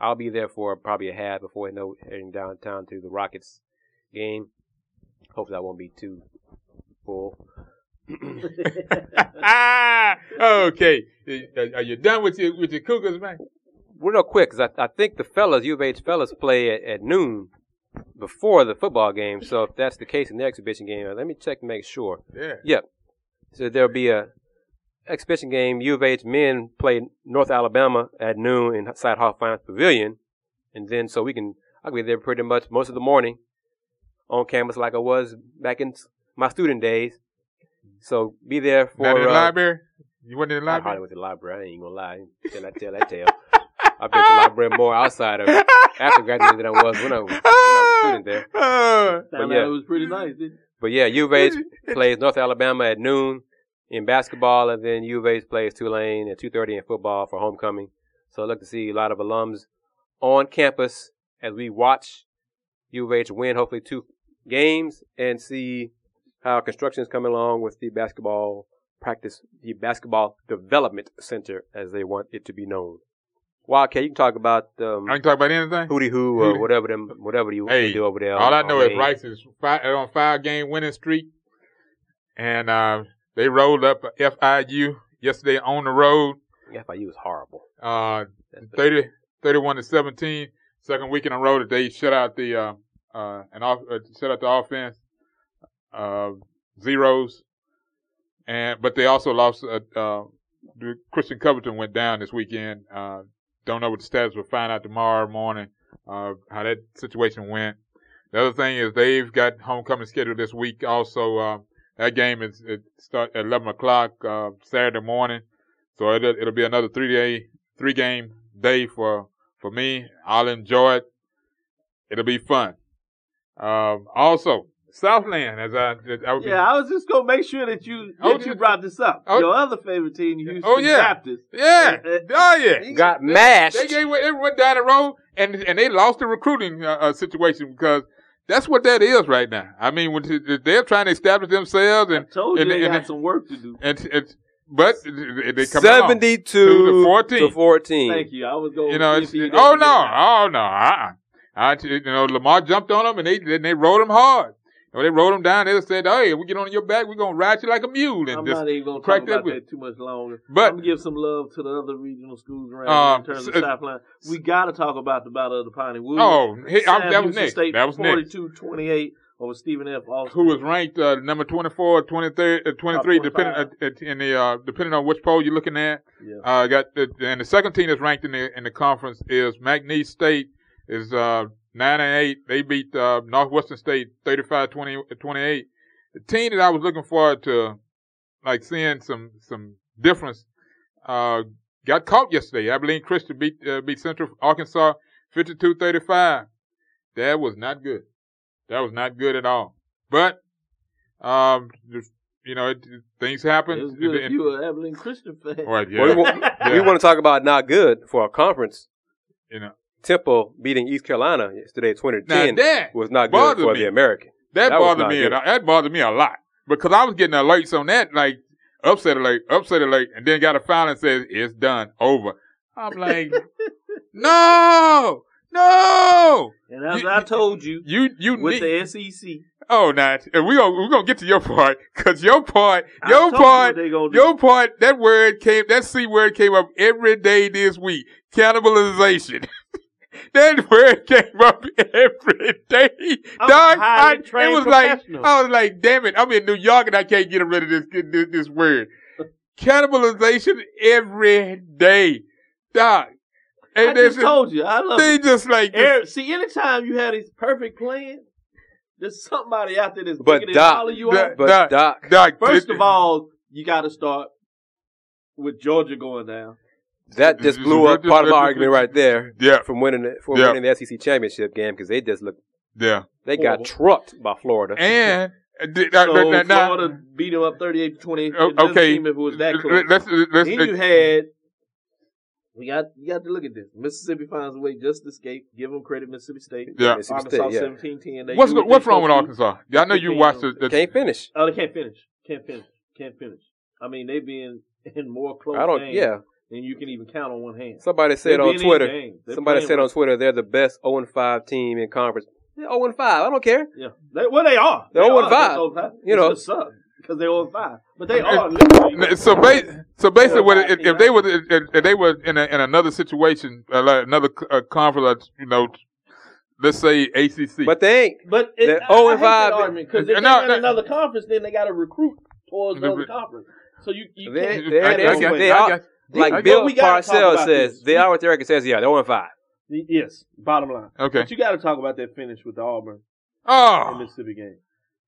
I'll be there for probably a half before I know heading downtown to the Rockets game. Hopefully I won't be too full. Ah Okay. Are you done with your with your Cougars, man? Real quick, 'cause I, I think the fellas, U of H fellas, play at, at noon before the football game. So if that's the case in the exhibition game, uh, let me check to make sure. Yeah. Yep. So there'll be a exhibition game. U of H men play North Alabama at noon inside Hofheinz Pavilion, and then so we can I'll be there pretty much most of the morning on campus like I was back in my student days. So be there for. Not in the uh, library. You went in the library. I hardly went to the library. I ain't gonna lie. Tell that tale. I've been to the library more outside of after graduating than I was when I was, when I was a student there. Uh, Sounded yeah. it was pretty nice. But yeah, U of H plays North Alabama at noon in basketball, and then U of H plays Tulane at two thirty in football for homecoming. So I look to see a lot of alums on campus as we watch U of H win hopefully two games and see how construction is coming along with the basketball practice, the basketball development center as they want it to be known. Wildcat, you can talk about um, I can talk about anything. hootie hoo or Hootie- whatever them, whatever you Hey, do over there. All I know is. Rice is five, on five game winning streak, and uh, they rolled up FIU yesterday on the road, FIU is horrible. uh, That's the- 30, 31 to 17. Second week in a row that they shut out the uh, uh, and off, uh, shut out the offense, uh, zeros, and but they also lost. Uh, uh, Christian Covington went down this weekend. Uh, don't know what the status. We'll find out tomorrow morning uh, how that situation went. The other thing is they've got homecoming scheduled this week. Also, uh, that game is it start at eleven o'clock uh, Saturday morning, so it'll, it'll be another three day, three game day for for me. I'll enjoy it. It'll be fun. Um, also, Southland, as I, I would be- Yeah, I was just gonna make sure that you Oh, that you you- brought this up. Oh. Your other favorite team, Houston Oh, yeah. Baptist. yeah, oh yeah, got mashed. They gave it went down the road and and they lost the recruiting uh, uh, situation because that's what that is right now. I mean, when they're trying to establish themselves I and told you and- they and- got some work to do. and it's but they come along. 72 To 14. to 14. Thank you. I was going. You know, it's, oh no, oh no, uh-uh. I, you know, Lamar jumped on them and they and they rode him hard. You they rode him down. They said, "Hey, if we get on your back, we're gonna ride you like a mule." And I'm just, not even gonna crack talk that about whip. that too much longer. But- I'm gonna give some love to the other regional schools around Um, in terms of s- Southland. We got to talk about the Battle of the Piney Woods. oh, he, I, that was Houston next. State That was next. 42-28 or was Stephen F. Austin? who was ranked uh, number 24, 23, uh, 23 depending 25. uh, uh, in the uh, depending on which poll you're looking at. Yeah. Uh, got the, and the second team that's ranked in the in the conference is McNeese State is uh, nine and eight. They beat uh, Northwestern State 35-20 28. The team that I was looking forward to, like seeing some some difference, uh, got caught yesterday. Abilene Christian beat uh, beat Central Arkansas 52-35. That was not good. That was not good at all. But um, just, you know, it, it- things happen. It was good if you were Abilene Christian fan. Right, yeah. Well, we, want, we want to talk about not good for our conference. you know, Temple beating East Carolina yesterday, 2010, that was not good for me. the American. that, that bothered me. good. a- That bothered me a lot because I was getting alerts on that, like upset alert, upset alert, and then got a file and says it's done, over. I'm like, no, no. And as You- I told you, You you with need, the SEC, oh not and we gonna we gonna get to your part because your part your told you part what they gonna do. your part that word came that c word came up every day this week cannibalization. that word came up every day. I'm Dog, I, it was like. I was like, damn it, I'm in New York and I can't get rid of this this, this word. Cannibalization every day, dog. I And they just just, told you, I love they it. just like Eric, see, anytime you have these perfect plans, there's somebody out there that's But bigger than Doc- all of you Doc- But Doc- Doc, Doc, First it- of all, you got to start with Georgia going down. That just blew up part of my argument right there Yeah, from winning the, from Yeah. winning the SEC championship game because they just looked yeah. they Horrible. got trucked by Florida. And did- So uh, now- now- Florida beat them up 38 to 20. It Oh, okay. seem if it was that close. let's let's then you had, we got, you got to look at this. Mississippi finds a way just to escape. Give them credit, Mississippi State. Yeah. Mississippi Arkansas State, yeah. 17 10. They what's what what's wrong with supposed to do. Arkansas? Yeah, I know you watched the, the Can't finish. Oh, they can't finish. Can't finish. Can't finish. I mean, they've been in more close I don't. games Yeah, than you can even count on one hand. somebody said on Twitter. They Somebody playing said well. on Twitter they're the best 0 5 team in conference. 0 5. I don't care. Yeah. They, well, they are. They're They 0 are. and five. They're 0 and five. You It know. just suck because they're 0 and 5. But they are. So, ba- so basically, what if, if they were if, if they were in a, in another situation, uh, like another uh, conference, you know, let's say ACC. But they ain't. But it, I, 0 I and hate that 5. argument because if they're in no. another conference, then they got to recruit towards the No, other but- conference. So you, you They- can't. they- I, I, they- got- they I are- got- Like I- Bill we Parcells says, this. they are what the record says. Yeah, they're 0 5. Yes, bottom line. okay. But you got to talk about that finish with the Auburn and Oh, Mississippi game.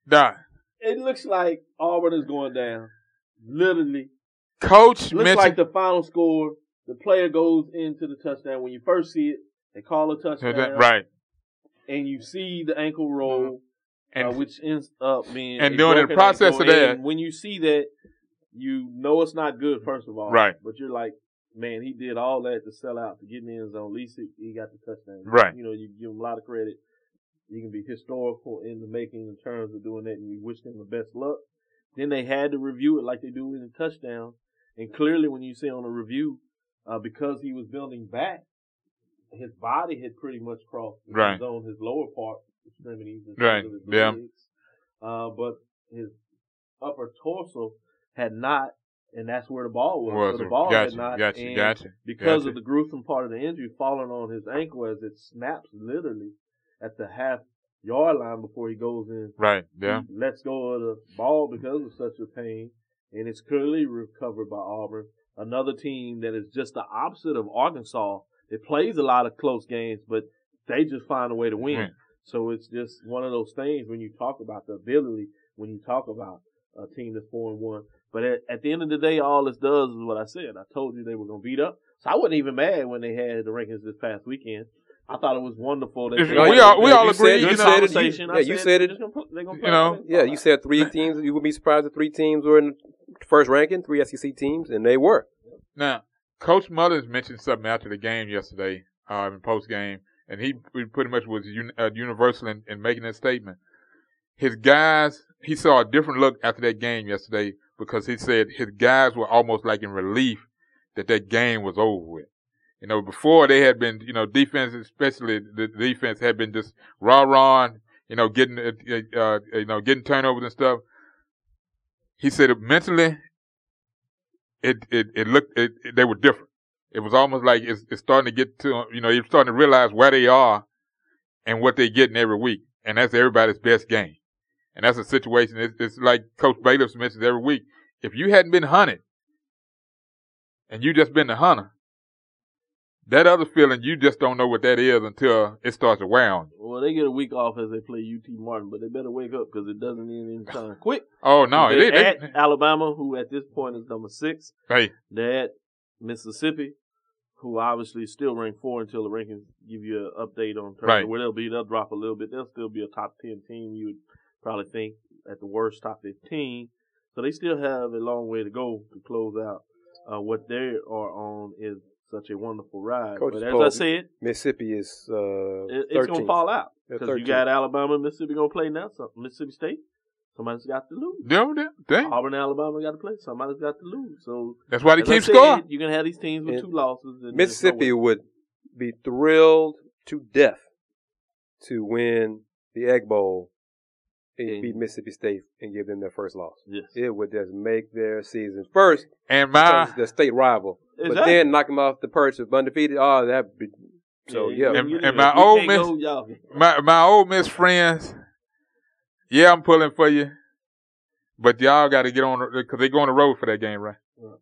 nah. It looks like Auburn is going down. Literally, Coach looks mentioned like the final score. The player goes into the touchdown. When you first see it, they call a touchdown. right, And you see the ankle roll, and uh, which ends up being and a during the process of that- And when you see that, you know it's not good. First of all, Right. But you're like, man, he did all that to sell out to get in the end zone. At least he, he got the touchdown. Right. You know, you give him a lot of credit. You can be historical in the making in terms of doing that, and you wish them the best luck. Then they had to review it like they do in the touchdown, and clearly when you see on the review, uh, because he was building back, his body had pretty much crossed the Right. zone, his lower part extremities, Right. Yeah. legs. Uh, but his upper torso had not, and that's where the ball was. was so the ball gotcha, had not, gotcha, and gotcha. because of the gruesome part of the injury falling on his ankle as it snaps literally at the half yard line before he goes in. Right, yeah, He lets go of the ball because of such a pain, and it's clearly recovered by Auburn. Another team that is just the opposite of Arkansas. It plays a lot of close games, but they just find a way to win. Win. So it's just one of those things when you talk about the ability, when you talk about a team that's four and one. But at, at the end of the day, all this does is what I said. I told you they were going to beat up. So I wasn't even mad when they had the rankings this past weekend. I thought it was wonderful. That If- they- we all- we all you agree, said- you you know. said it. You, conversation. I yeah, you said they're it. gonna put- gonna You know. offense. Yeah, you said three teams. You would be surprised if three teams were in the first ranking, three SEC teams, and they were. Now, Coach Mullins mentioned something after the game yesterday, uh, in post game, and he pretty much was un- uh, universal in, in making that statement. His guys, he saw a different look after that game yesterday because he said his guys were almost like in relief that that game was over with. You know, before they had been, you know, defense, especially the defense had been just raw rah, you know, getting, uh, uh, you know, getting turnovers and stuff. He said mentally, it it it looked it, it- they were different. It was almost like it's, it's starting to get to you know you're starting to realize where they are and what they're getting every week, and that's everybody's best game. And that's a situation. It's, it's like Coach Bailiff mentions every week. If you hadn't been hunted, and you just been the hunter, that other feeling you just don't know what that is until it starts to wear on you. Well, they get a week off as they play UT Martin, but they better wake up because it doesn't end anytime quick. Oh no, They're they, they, at Alabama, who at this point is number six. hey, They're at Mississippi, who obviously still rank four until the rankings give you an update on terms Right. where they'll be. They'll drop a little bit. They'll still be a top ten team. You would probably think at the worst top fifteen. So they still have a long way to go to close out. Uh, what they are on is such a wonderful ride. Coach but as I said, Mississippi is uh, it, it's gonna fall out because you got Alabama, and Mississippi gonna play now. So Mississippi State, somebody's got to lose. no, they- they- Auburn, Alabama got to play. Somebody's got to lose. So that's why they keep said, scoring. You're gonna have these teams with And two losses. And there's no Mississippi would be thrilled to death to win the Egg Bowl and And- beat Mississippi State and give them their first loss. Yes. It would just make their season first And because my the state rival, but then knock them off the perch of undefeated. Oh, that be so yeah. And- you and my old Miss- go, my my old Miss friends, yeah, I'm pulling for you, but y'all got to get on because they go on the road for that game, right? Right.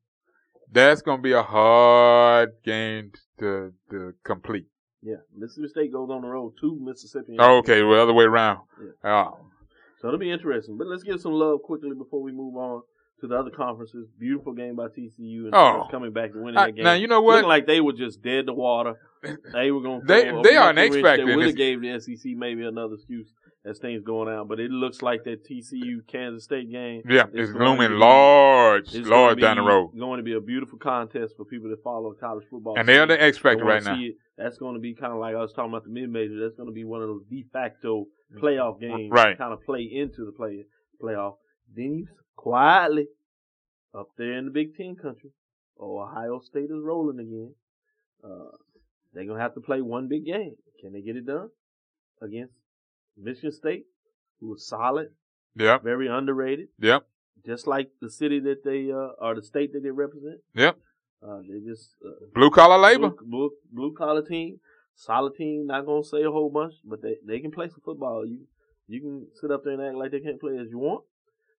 That's gonna be a hard game to to complete. Yeah, Mississippi State goes on the road to Mississippi. Oh, okay, well, the other way around. Oh, So it'll be interesting. But let's give some love quickly before we move on to the other conferences. Beautiful game by TCU and Oh. coming back and winning I- that game. now you know what? Looking like they were just dead to water. They were going. to They- they are an X factor They would have gave the SEC maybe another excuse as things going out. But it looks like that TCU Kansas State game. yeah, it's looming large, gonna large be down the road, Going to be a beautiful contest for people that follow college football. and they're the. X factor right now. it. That's going to be kind of like I was talking about the mid major. That's going to be one of those de facto playoff game, Right. Kind of play into the play playoff. Then you quietly up there in the Big Ten country, Ohio State is rolling again. Uh, they're gonna have to play one big game. Can they get it done against Michigan State, who is solid, Yep, very underrated, yep, just like the city that they uh, or the state that they represent. yep. Uh, they just uh, Blue collar labor. Blue, blue, blue collar team, solid team. Not gonna say a whole bunch, but they they can play some football. You you can sit up there and act like they can't play as you want.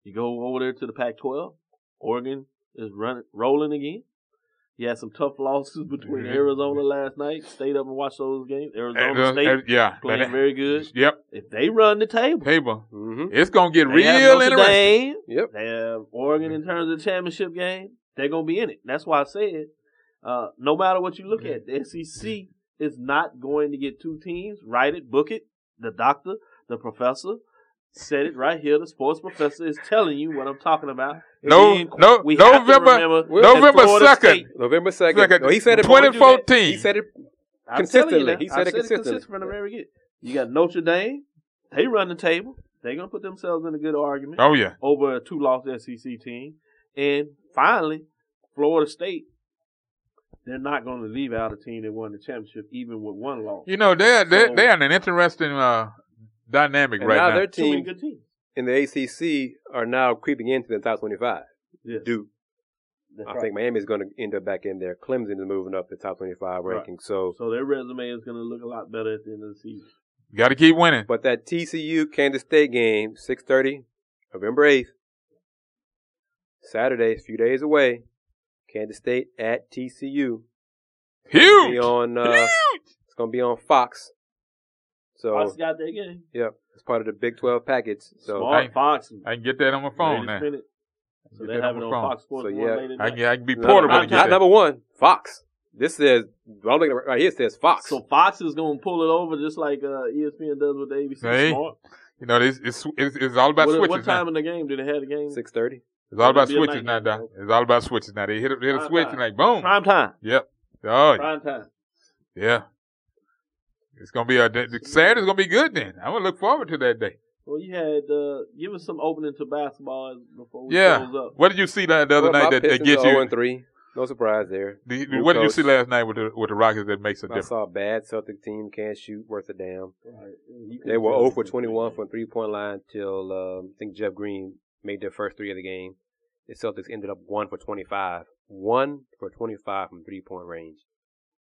You go over there to the Pac-12. Oregon is running rolling again. You had some tough losses between Mhm. Arizona last night. Stayed up and watched those games. Arizona And, uh, State and- yeah, playing that- very good. Yep, If they run the table, table. hmm It's gonna get they real have Notre interesting. Dame, Yep. they have Oregon in terms of the championship game. They're gonna be in it. That's why I said, uh, no matter what you look at, the SEC is not going to get two teams. Write it, book it. The doctor, the professor, said it right here. The sports professor is telling you what I'm talking about. And No- then no- we have to November- remember November 2nd. November second. Second, No, he said it. before we do that. 2014. He said it. Consistently. now, He said I it consistently. from the very get. You got Notre Dame. They run the table. They're gonna put themselves in a good argument. Oh yeah, over a two loss SEC team. And finally, Florida State, they're not going to leave out a team that won the championship even with one loss. you know they're they're So- they're in an interesting uh, dynamic And right now now. their Too many team good teams. in the ACC are now creeping into the top twenty-five. Yes, Duke. that's I right. think is going to end up back in there. Clemson is moving up the top 25 Right. ranking. So, So their resume is going to look a lot better at the end of the season. Got to keep winning. but that TCU Kansas State game, 6:30, November 8th, Saturday, a few days away. Kansas State at TCU. Be Huge. on. Uh, Huge. it's going to be on Fox. So, Fox got that game. yep, it's part of the Big 12 package. So, Smart I- Fox. I can get that on my phone now. latest minute. So Get they that have on it my on phone. Fox Sports So, yeah, later I can, I can be portable not, to get not that. number one, Fox. This says, I'm looking right here, it says Fox. So Fox is going to pull it over just like uh, ESPN does with the ABC. Hey, Smart. You know, it's, it's it's it's all about What, switches what time now. in the game did they have the game? 6:30. It's all about It'll be a switches night now, Doc. It's all about switches now. They hit a, hit a switch time. and like boom. Prime time. Yep. Oh Prime time. yeah. It's gonna be a the- the- Saturday's gonna be good then. I'm gonna look forward to that day. Well, you had uh, give us some opening to basketball before we Yeah. close up. What did you see the, the other Well, night that, that Pistons gets you? and 3. No surprise there. The, New what did you see last night with the with the Rockets that makes a I difference? I saw a bad Celtic team can't shoot worth a damn. Right. They were tell 0 for 21 from three point line till um, I think Jeff Green made their first three of the game. The Celtics ended up one for 25. One for 25 from three point range.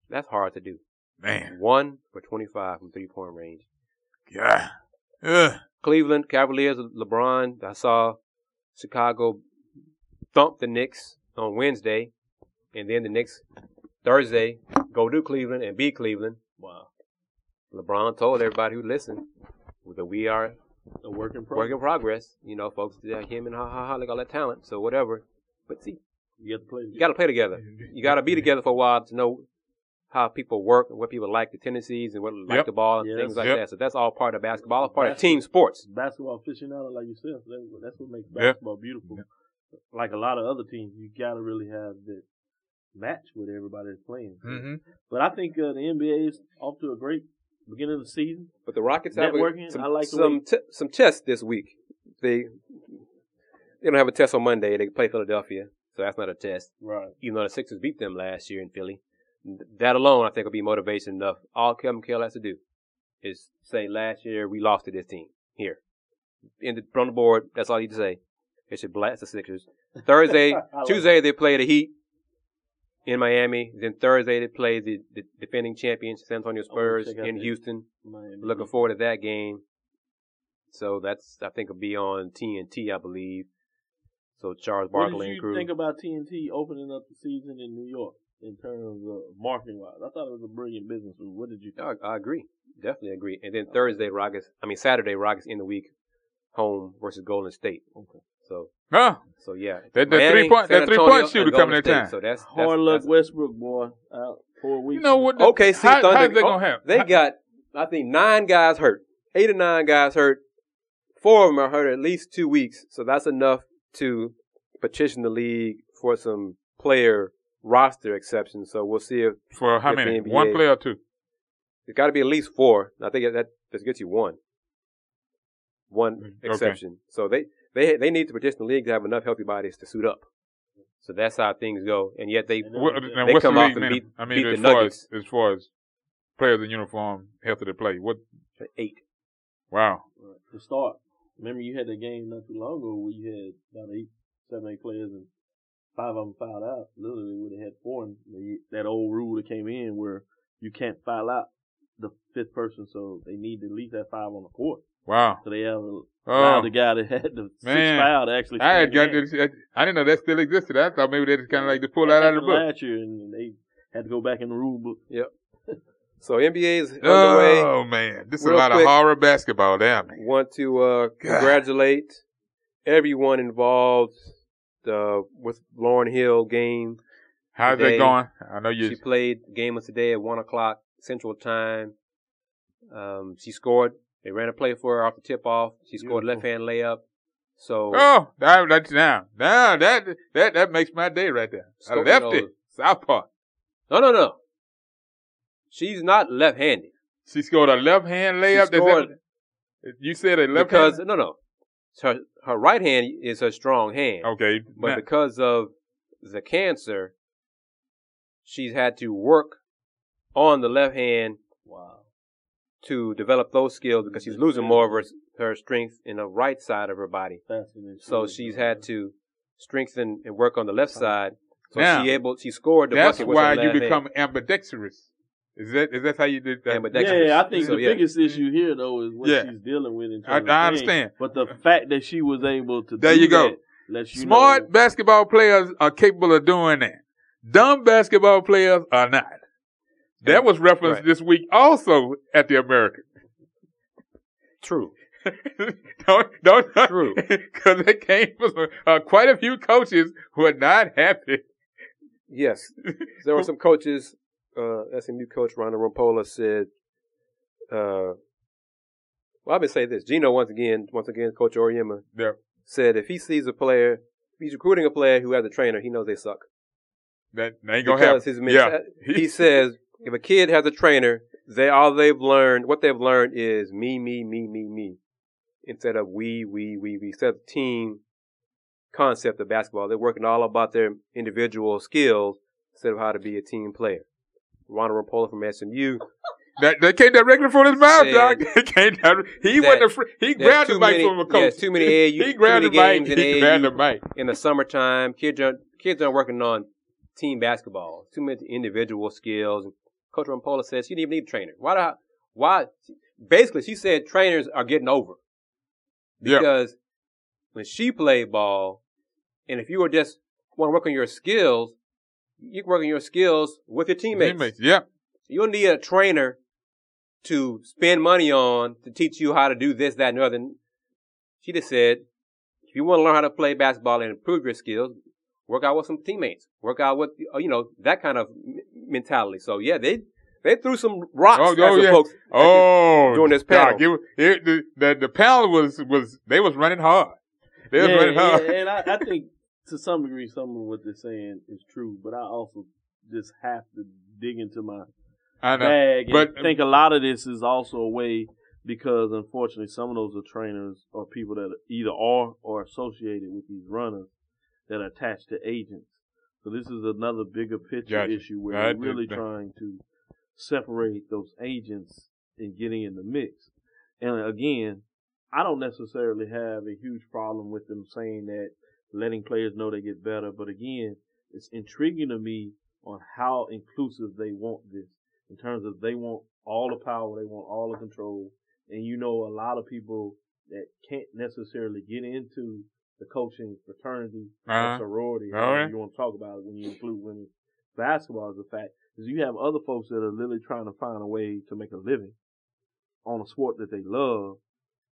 That's hard to do. Man, One for 25 from three point range. yeah. Ugh. Cleveland Cavaliers, LeBron. I saw Chicago thump the Knicks on Wednesday, and then the Knicks Thursday go to Cleveland and beat Cleveland. Wow. LeBron told everybody who listened that we are A work in progress. work in progress. You know, folks, him and ha ha ha, like all that talent, so whatever. But see, You got to play. you got to play together. You got to be together for a while to know how people work and what people like, the tendencies and what like the ball and Yes. things like Yep. that. So that's all part of basketball, all part of Basketball. team sports. basketball aficionado like yourself. That, that's what makes basketball beautiful. Like a lot of other teams, you got to really have that match with everybody that's playing. So- hmm But I think uh, the NBA is off to a great beginning of the season. But the Rockets have a- some I like some te- some tests this week. They they don't have a test on Monday. They play Philadelphia, so that's not a test. Right. Even though the Sixers beat them last year in Philly, that alone I think will be motivation enough. All Kevin McHale has to do is say, "Last year we lost to this team here." In the, on the board, that's all you need to say. They should blast the Sixers. Thursday, Tuesday they play the Heat in Miami. Then Thursday they play the, the defending champions San Antonio oh, Spurs check in Houston. Miami. Looking forward to that game. So that's I think will be on TNT, I believe. So Charles Barkley What did and you crew. think about TNT opening up the season in New York in terms of marketing wise? I thought it was a brilliant business move. What did you think? I, I agree, definitely agree. And then Thursday Rockets, I mean Saturday Rockets in the week, home versus Golden State. Okay. So Oh, so yeah, That- that Miami, three-point- San that three-point Antonio, shooter and coming Golden in time. So that's, that's Hard luck, that's- Westbrook boy. Out four weeks. you know what? The, Okay, see, how, Thunder, how's that oh, gonna happen? They got, I think, nine guys hurt. Eight or nine guys hurt. Four of them are hurt at least two weeks. So that's enough to petition the league for some player roster exceptions. So we'll see if for how if the many? NBA One player or two? it's got to be at least four. I think that that gets you one. One Mm, Okay. exception. So they, they they need to petition the league to have enough healthy bodies to suit up. So that's how things go. And yet they And then- What, They what's come the off league and beat- I mean, beat the as far Nuggets. as, as far as players in uniform healthy to play, what? eight. Wow. Right. To start, remember you had the game not too long ago where you had about eight, seven, eight players and five of them fouled out. Literally, would have had four. And they, that old rule that came in where you can't foul out the fifth person, so they need to at least have five on the court. Wow. So they have Oh, allowed the guy that had the Man. six foul to actually. I had stay got this. I didn't know that still existed. I thought maybe they just kind of like to pull that out of the book. last year, and they had to go back in the rule book. Yep. So NBA is underway. Oh man, this is about a Real lot quick. of horror basketball there, man. want to uh, congratulate everyone involved uh, with Lauren Hill game. How's Today, that going? I know you. She played the game was today at one o'clock Central Time. Um, she scored. They ran a play for her off the tip off. She scored left hand layup. So Oh, that, that's now, now that that that makes my day right there. I Scored left it, southpaw. no, no, no. She's not left handed She scored a left hand layup. Is that- you said a left because hand. no, no. Her her right hand is her strong hand. Okay, But now- because of the cancer, she's had to work on the left hand. To develop those skills because she's losing more of her, her strength in the right side of her body. So she's uh, had to strengthen and work on the left side. So Now, she able she scored the that's bucket with her why you become hand. ambidextrous. Is that is that how you did that? Ambidextrous. Yeah, I think So, the yeah. biggest issue here though is what Yeah. she's dealing with. In I- terms I of understand. but the fact that she was able to There do you go. that lets you Smart know, basketball players are capable of doing that. Dumb basketball players are not. That was referenced Right. this week also at the American. True. don't don't True. because it came from uh, quite a few coaches who are not happy. Yes. There were some coaches, uh, SMU coach Rhonda Rompola said, uh, well, I've been saying this. Geno, once again, once again, Coach Auriemma Yeah, said if he sees a player, if he's recruiting a player who has a trainer, he knows they suck. that ain't gonna Because happen. his yeah, he says if a kid has a trainer, they all they've learned, what they've learned is me, me, me, me, me, instead of we, we, we, we. Instead of team concept of basketball, they're working all about their individual skills instead of how to be a team player. Rhonda Rompola from SMU. that that came directly from his mouth, dog. Came direct- he that wasn't. He there's grabbed the mic many- from a coach. yes, too many AAU he grabbed the mic. He grabbed the mic. in the summertime, kids are kids are working on team basketball. Too many individual skills. Coach Rompola says she didn't even need a trainer. Why? Do I, why? basically she said trainers are getting over Yeah. because when she played ball, and if you were just want to work on your skills, you can work on your skills with your teammates. Teammates. Yeah. You don't need a trainer to spend money on to teach you how to do this, that, and the other. She just said, if you want to learn how to play basketball and improve your skills, work out with some teammates, work out with uh, you know that kind of mentality. So yeah, they they threw some rocks Oh, at oh, some yeah. folks. Oh, during this God, panel. it, it, the, the the panel was was they was running hard. They was yeah, running yeah, and I, I think to some degree some of what they're saying is true, but I also just have to dig into my I know. bag and But- think a lot of this is also a way because unfortunately some of those are trainers or people that either are or associated with these runners that are attached to agents. So this is another bigger picture Gotcha. issue where we're really that- trying to separate those agents and getting in the mix. And again, I don't necessarily have a huge problem with them saying that letting players know they get better, but again, it's intriguing to me on how inclusive they want this in terms of they want all the power, they want all the control, and you know a lot of people that can't necessarily get into the coaching fraternity Uh-huh. or sorority, Oh, yeah. you want to talk about it when you include women's basketball as a fact, is you have other folks that are literally trying to find a way to make a living on a sport that they love,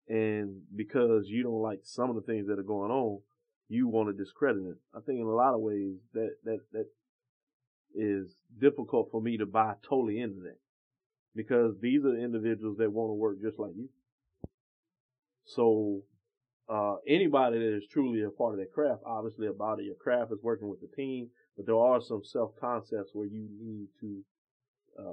and because you don't like some of the things that are going on, you want to discredit it. I think in a lot of ways that that that is difficult for me to buy totally into that because these are individuals that want to work just like you. So uh, anybody that is truly a part of their craft, obviously a of your craft is working with the team, but there are some self concepts where you need to uh,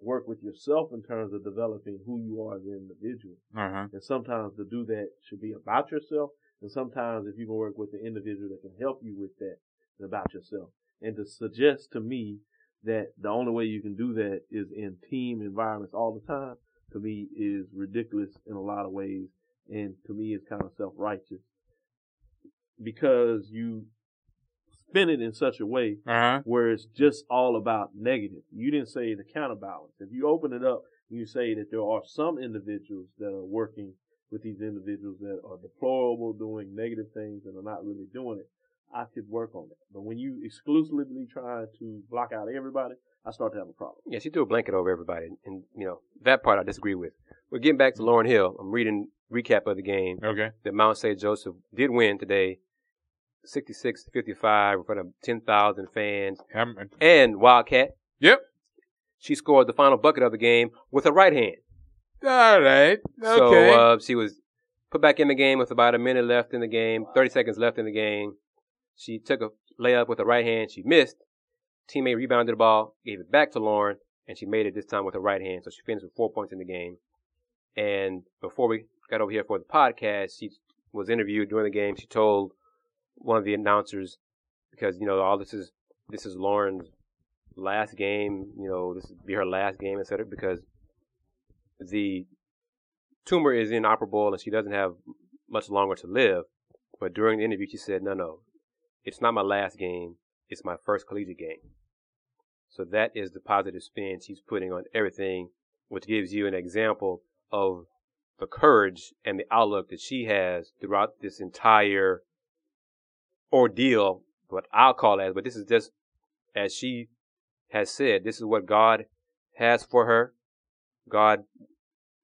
work with yourself in terms of developing who you are as an individual. Uh-huh. And sometimes to do that should be about yourself. And sometimes if you can work with the individual that can help you with that, it's about yourself. And to suggest to me that the only way you can do that is in team environments all the time, to me is ridiculous in a lot of ways. And to me it's kind of self-righteous because you spin it in such a way Uh-huh. where it's just all about negative. You didn't say the counterbalance. If you open it up, and you say that there are some individuals that are working with these individuals that are deplorable, doing negative things and are not really doing it. I could work on that. But when you exclusively try to block out everybody, I start to have a problem. Yeah, she threw a blanket over everybody, and you know that part I disagree with. We're getting back to Lauren Hill. I'm reading recap of the game Okay. that Mount St. Joseph did win today, 66-55 in front of 10,000 fans and Wildcat. Yep. She scored the final bucket of the game with her right hand. All right. So Okay. uh, she was put back in the game with about a minute left in the game, 30 seconds left in the game. She took a layup with her right hand. She missed. Teammate rebounded the ball, gave it back to Lauren, and she made it this time with her right hand. So she finished with four points in the game. And before we got over here for the podcast, she was interviewed during the game. She told one of the announcers, because you know all this is this is Lauren's last game. You know this will be her last game, etc. Because the tumor is inoperable and she doesn't have much longer to live. But during the interview, she said, "No, no, it's not my last game. It's my first collegiate game." So that is the positive spin she's putting on everything, which gives you an example of the courage and the outlook that she has throughout this entire ordeal, what I'll call it, but this is just as she has said, this is what God has for her. God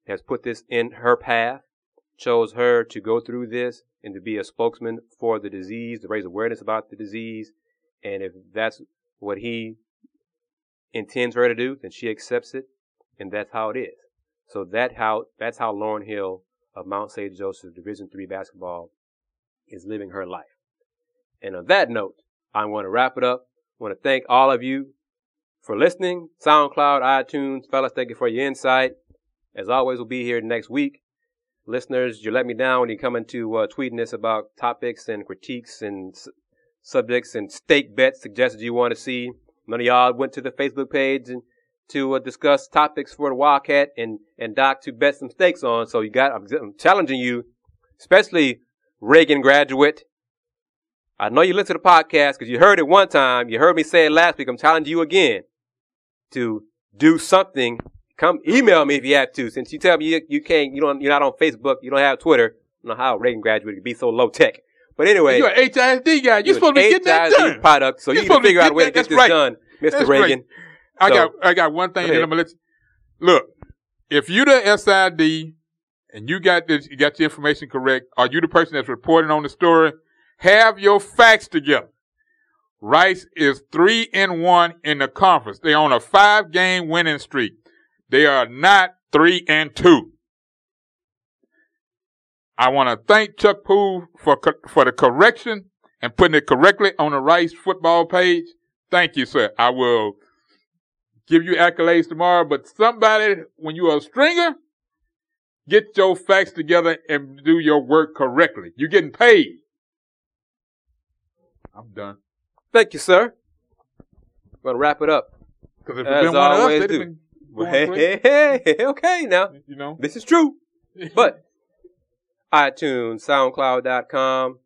has put this in her path, chose her to go through this and to be a spokesman for the disease, to raise awareness about the disease. And if that's what he intends her to do, then she accepts it, and that's how it is. So that how that's how Lauren Hill of Mount St. Joseph Division Three basketball is living her life. And on that note, I want to wrap it up. I want to thank all of you for listening. SoundCloud, iTunes, fellas, thank you for your insight. As always, we'll be here next week. Listeners, you let me down when you come into uh, tweeting us about topics and critiques and subjects and stake bets suggested you want to see. None of y'all went to the Facebook page and to uh, discuss topics for the Wildcat and, and Doc to bet some stakes on. So you got, I'm, challenging you, especially Reagan graduate. I know you listen to the podcast because you heard it one time. You heard me say it last week. I'm challenging you again to do something come email me if you have to. Since you tell me you, you can't, you don't, you're not on Facebook, you don't have Twitter. I don't know how Reagan graduate could be so low tech. But anyway, You're an HISD guy. You're you're supposed to an get that done. product, so You're you need to supposed to figure out a way to get this right. done, Mr. That's Reagan. I So- got I got one thing Go that. I'm gonna let you look. If you're the SID and you got this, you got your information correct, are you the person that's reporting on the story? Have your facts together. Rice is three and one in the conference. They're on a five game winning streak. They are not three and two. I want to thank Chuck Pool for co- for the correction and putting it correctly on the Rice football page. Thank you, sir. I will give you accolades tomorrow, but somebody, when you are a stringer, get your facts together and do your work correctly. You're getting paid. I'm done. Thank you, sir. I'm gonna wrap it up. Because if it's been one of us, always do. been Well, going hey, hey, hey, okay now. you know. This is true. But iTunes, SoundCloud.com.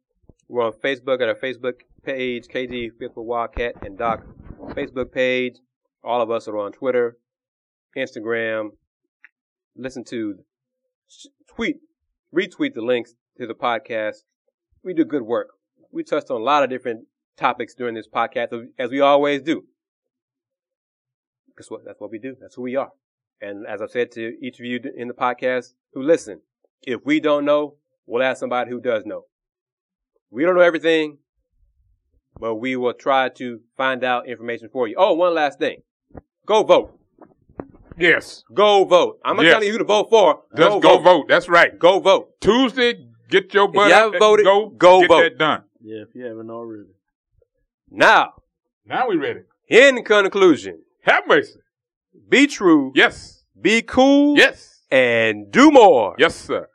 We're on Facebook at our Facebook page, KG Faithful Wildcat and Doc Facebook page. All of us are on Twitter, Instagram. Listen to, tweet, retweet the links to the podcast. We do good work. We touched on a lot of different topics during this podcast, as we always do. Guess what? That's what we do. That's who we are. And as I've said to each of you in the podcast who listen, if we don't know, we'll ask somebody who does know. We don't know everything, but we will try to find out information for you. Oh, one last thing. Go vote. Yes. Go vote. I'm not Yes. telling you who to vote for. Just go, vote. That's right. Go vote. Tuesday, get your butt you out haven't voted, go, go get vote. that done. Yeah, if you haven't already. Now, Now we ready. in conclusion, Have mercy. be true, Yes. be cool, Yes. And do more. Yes, sir.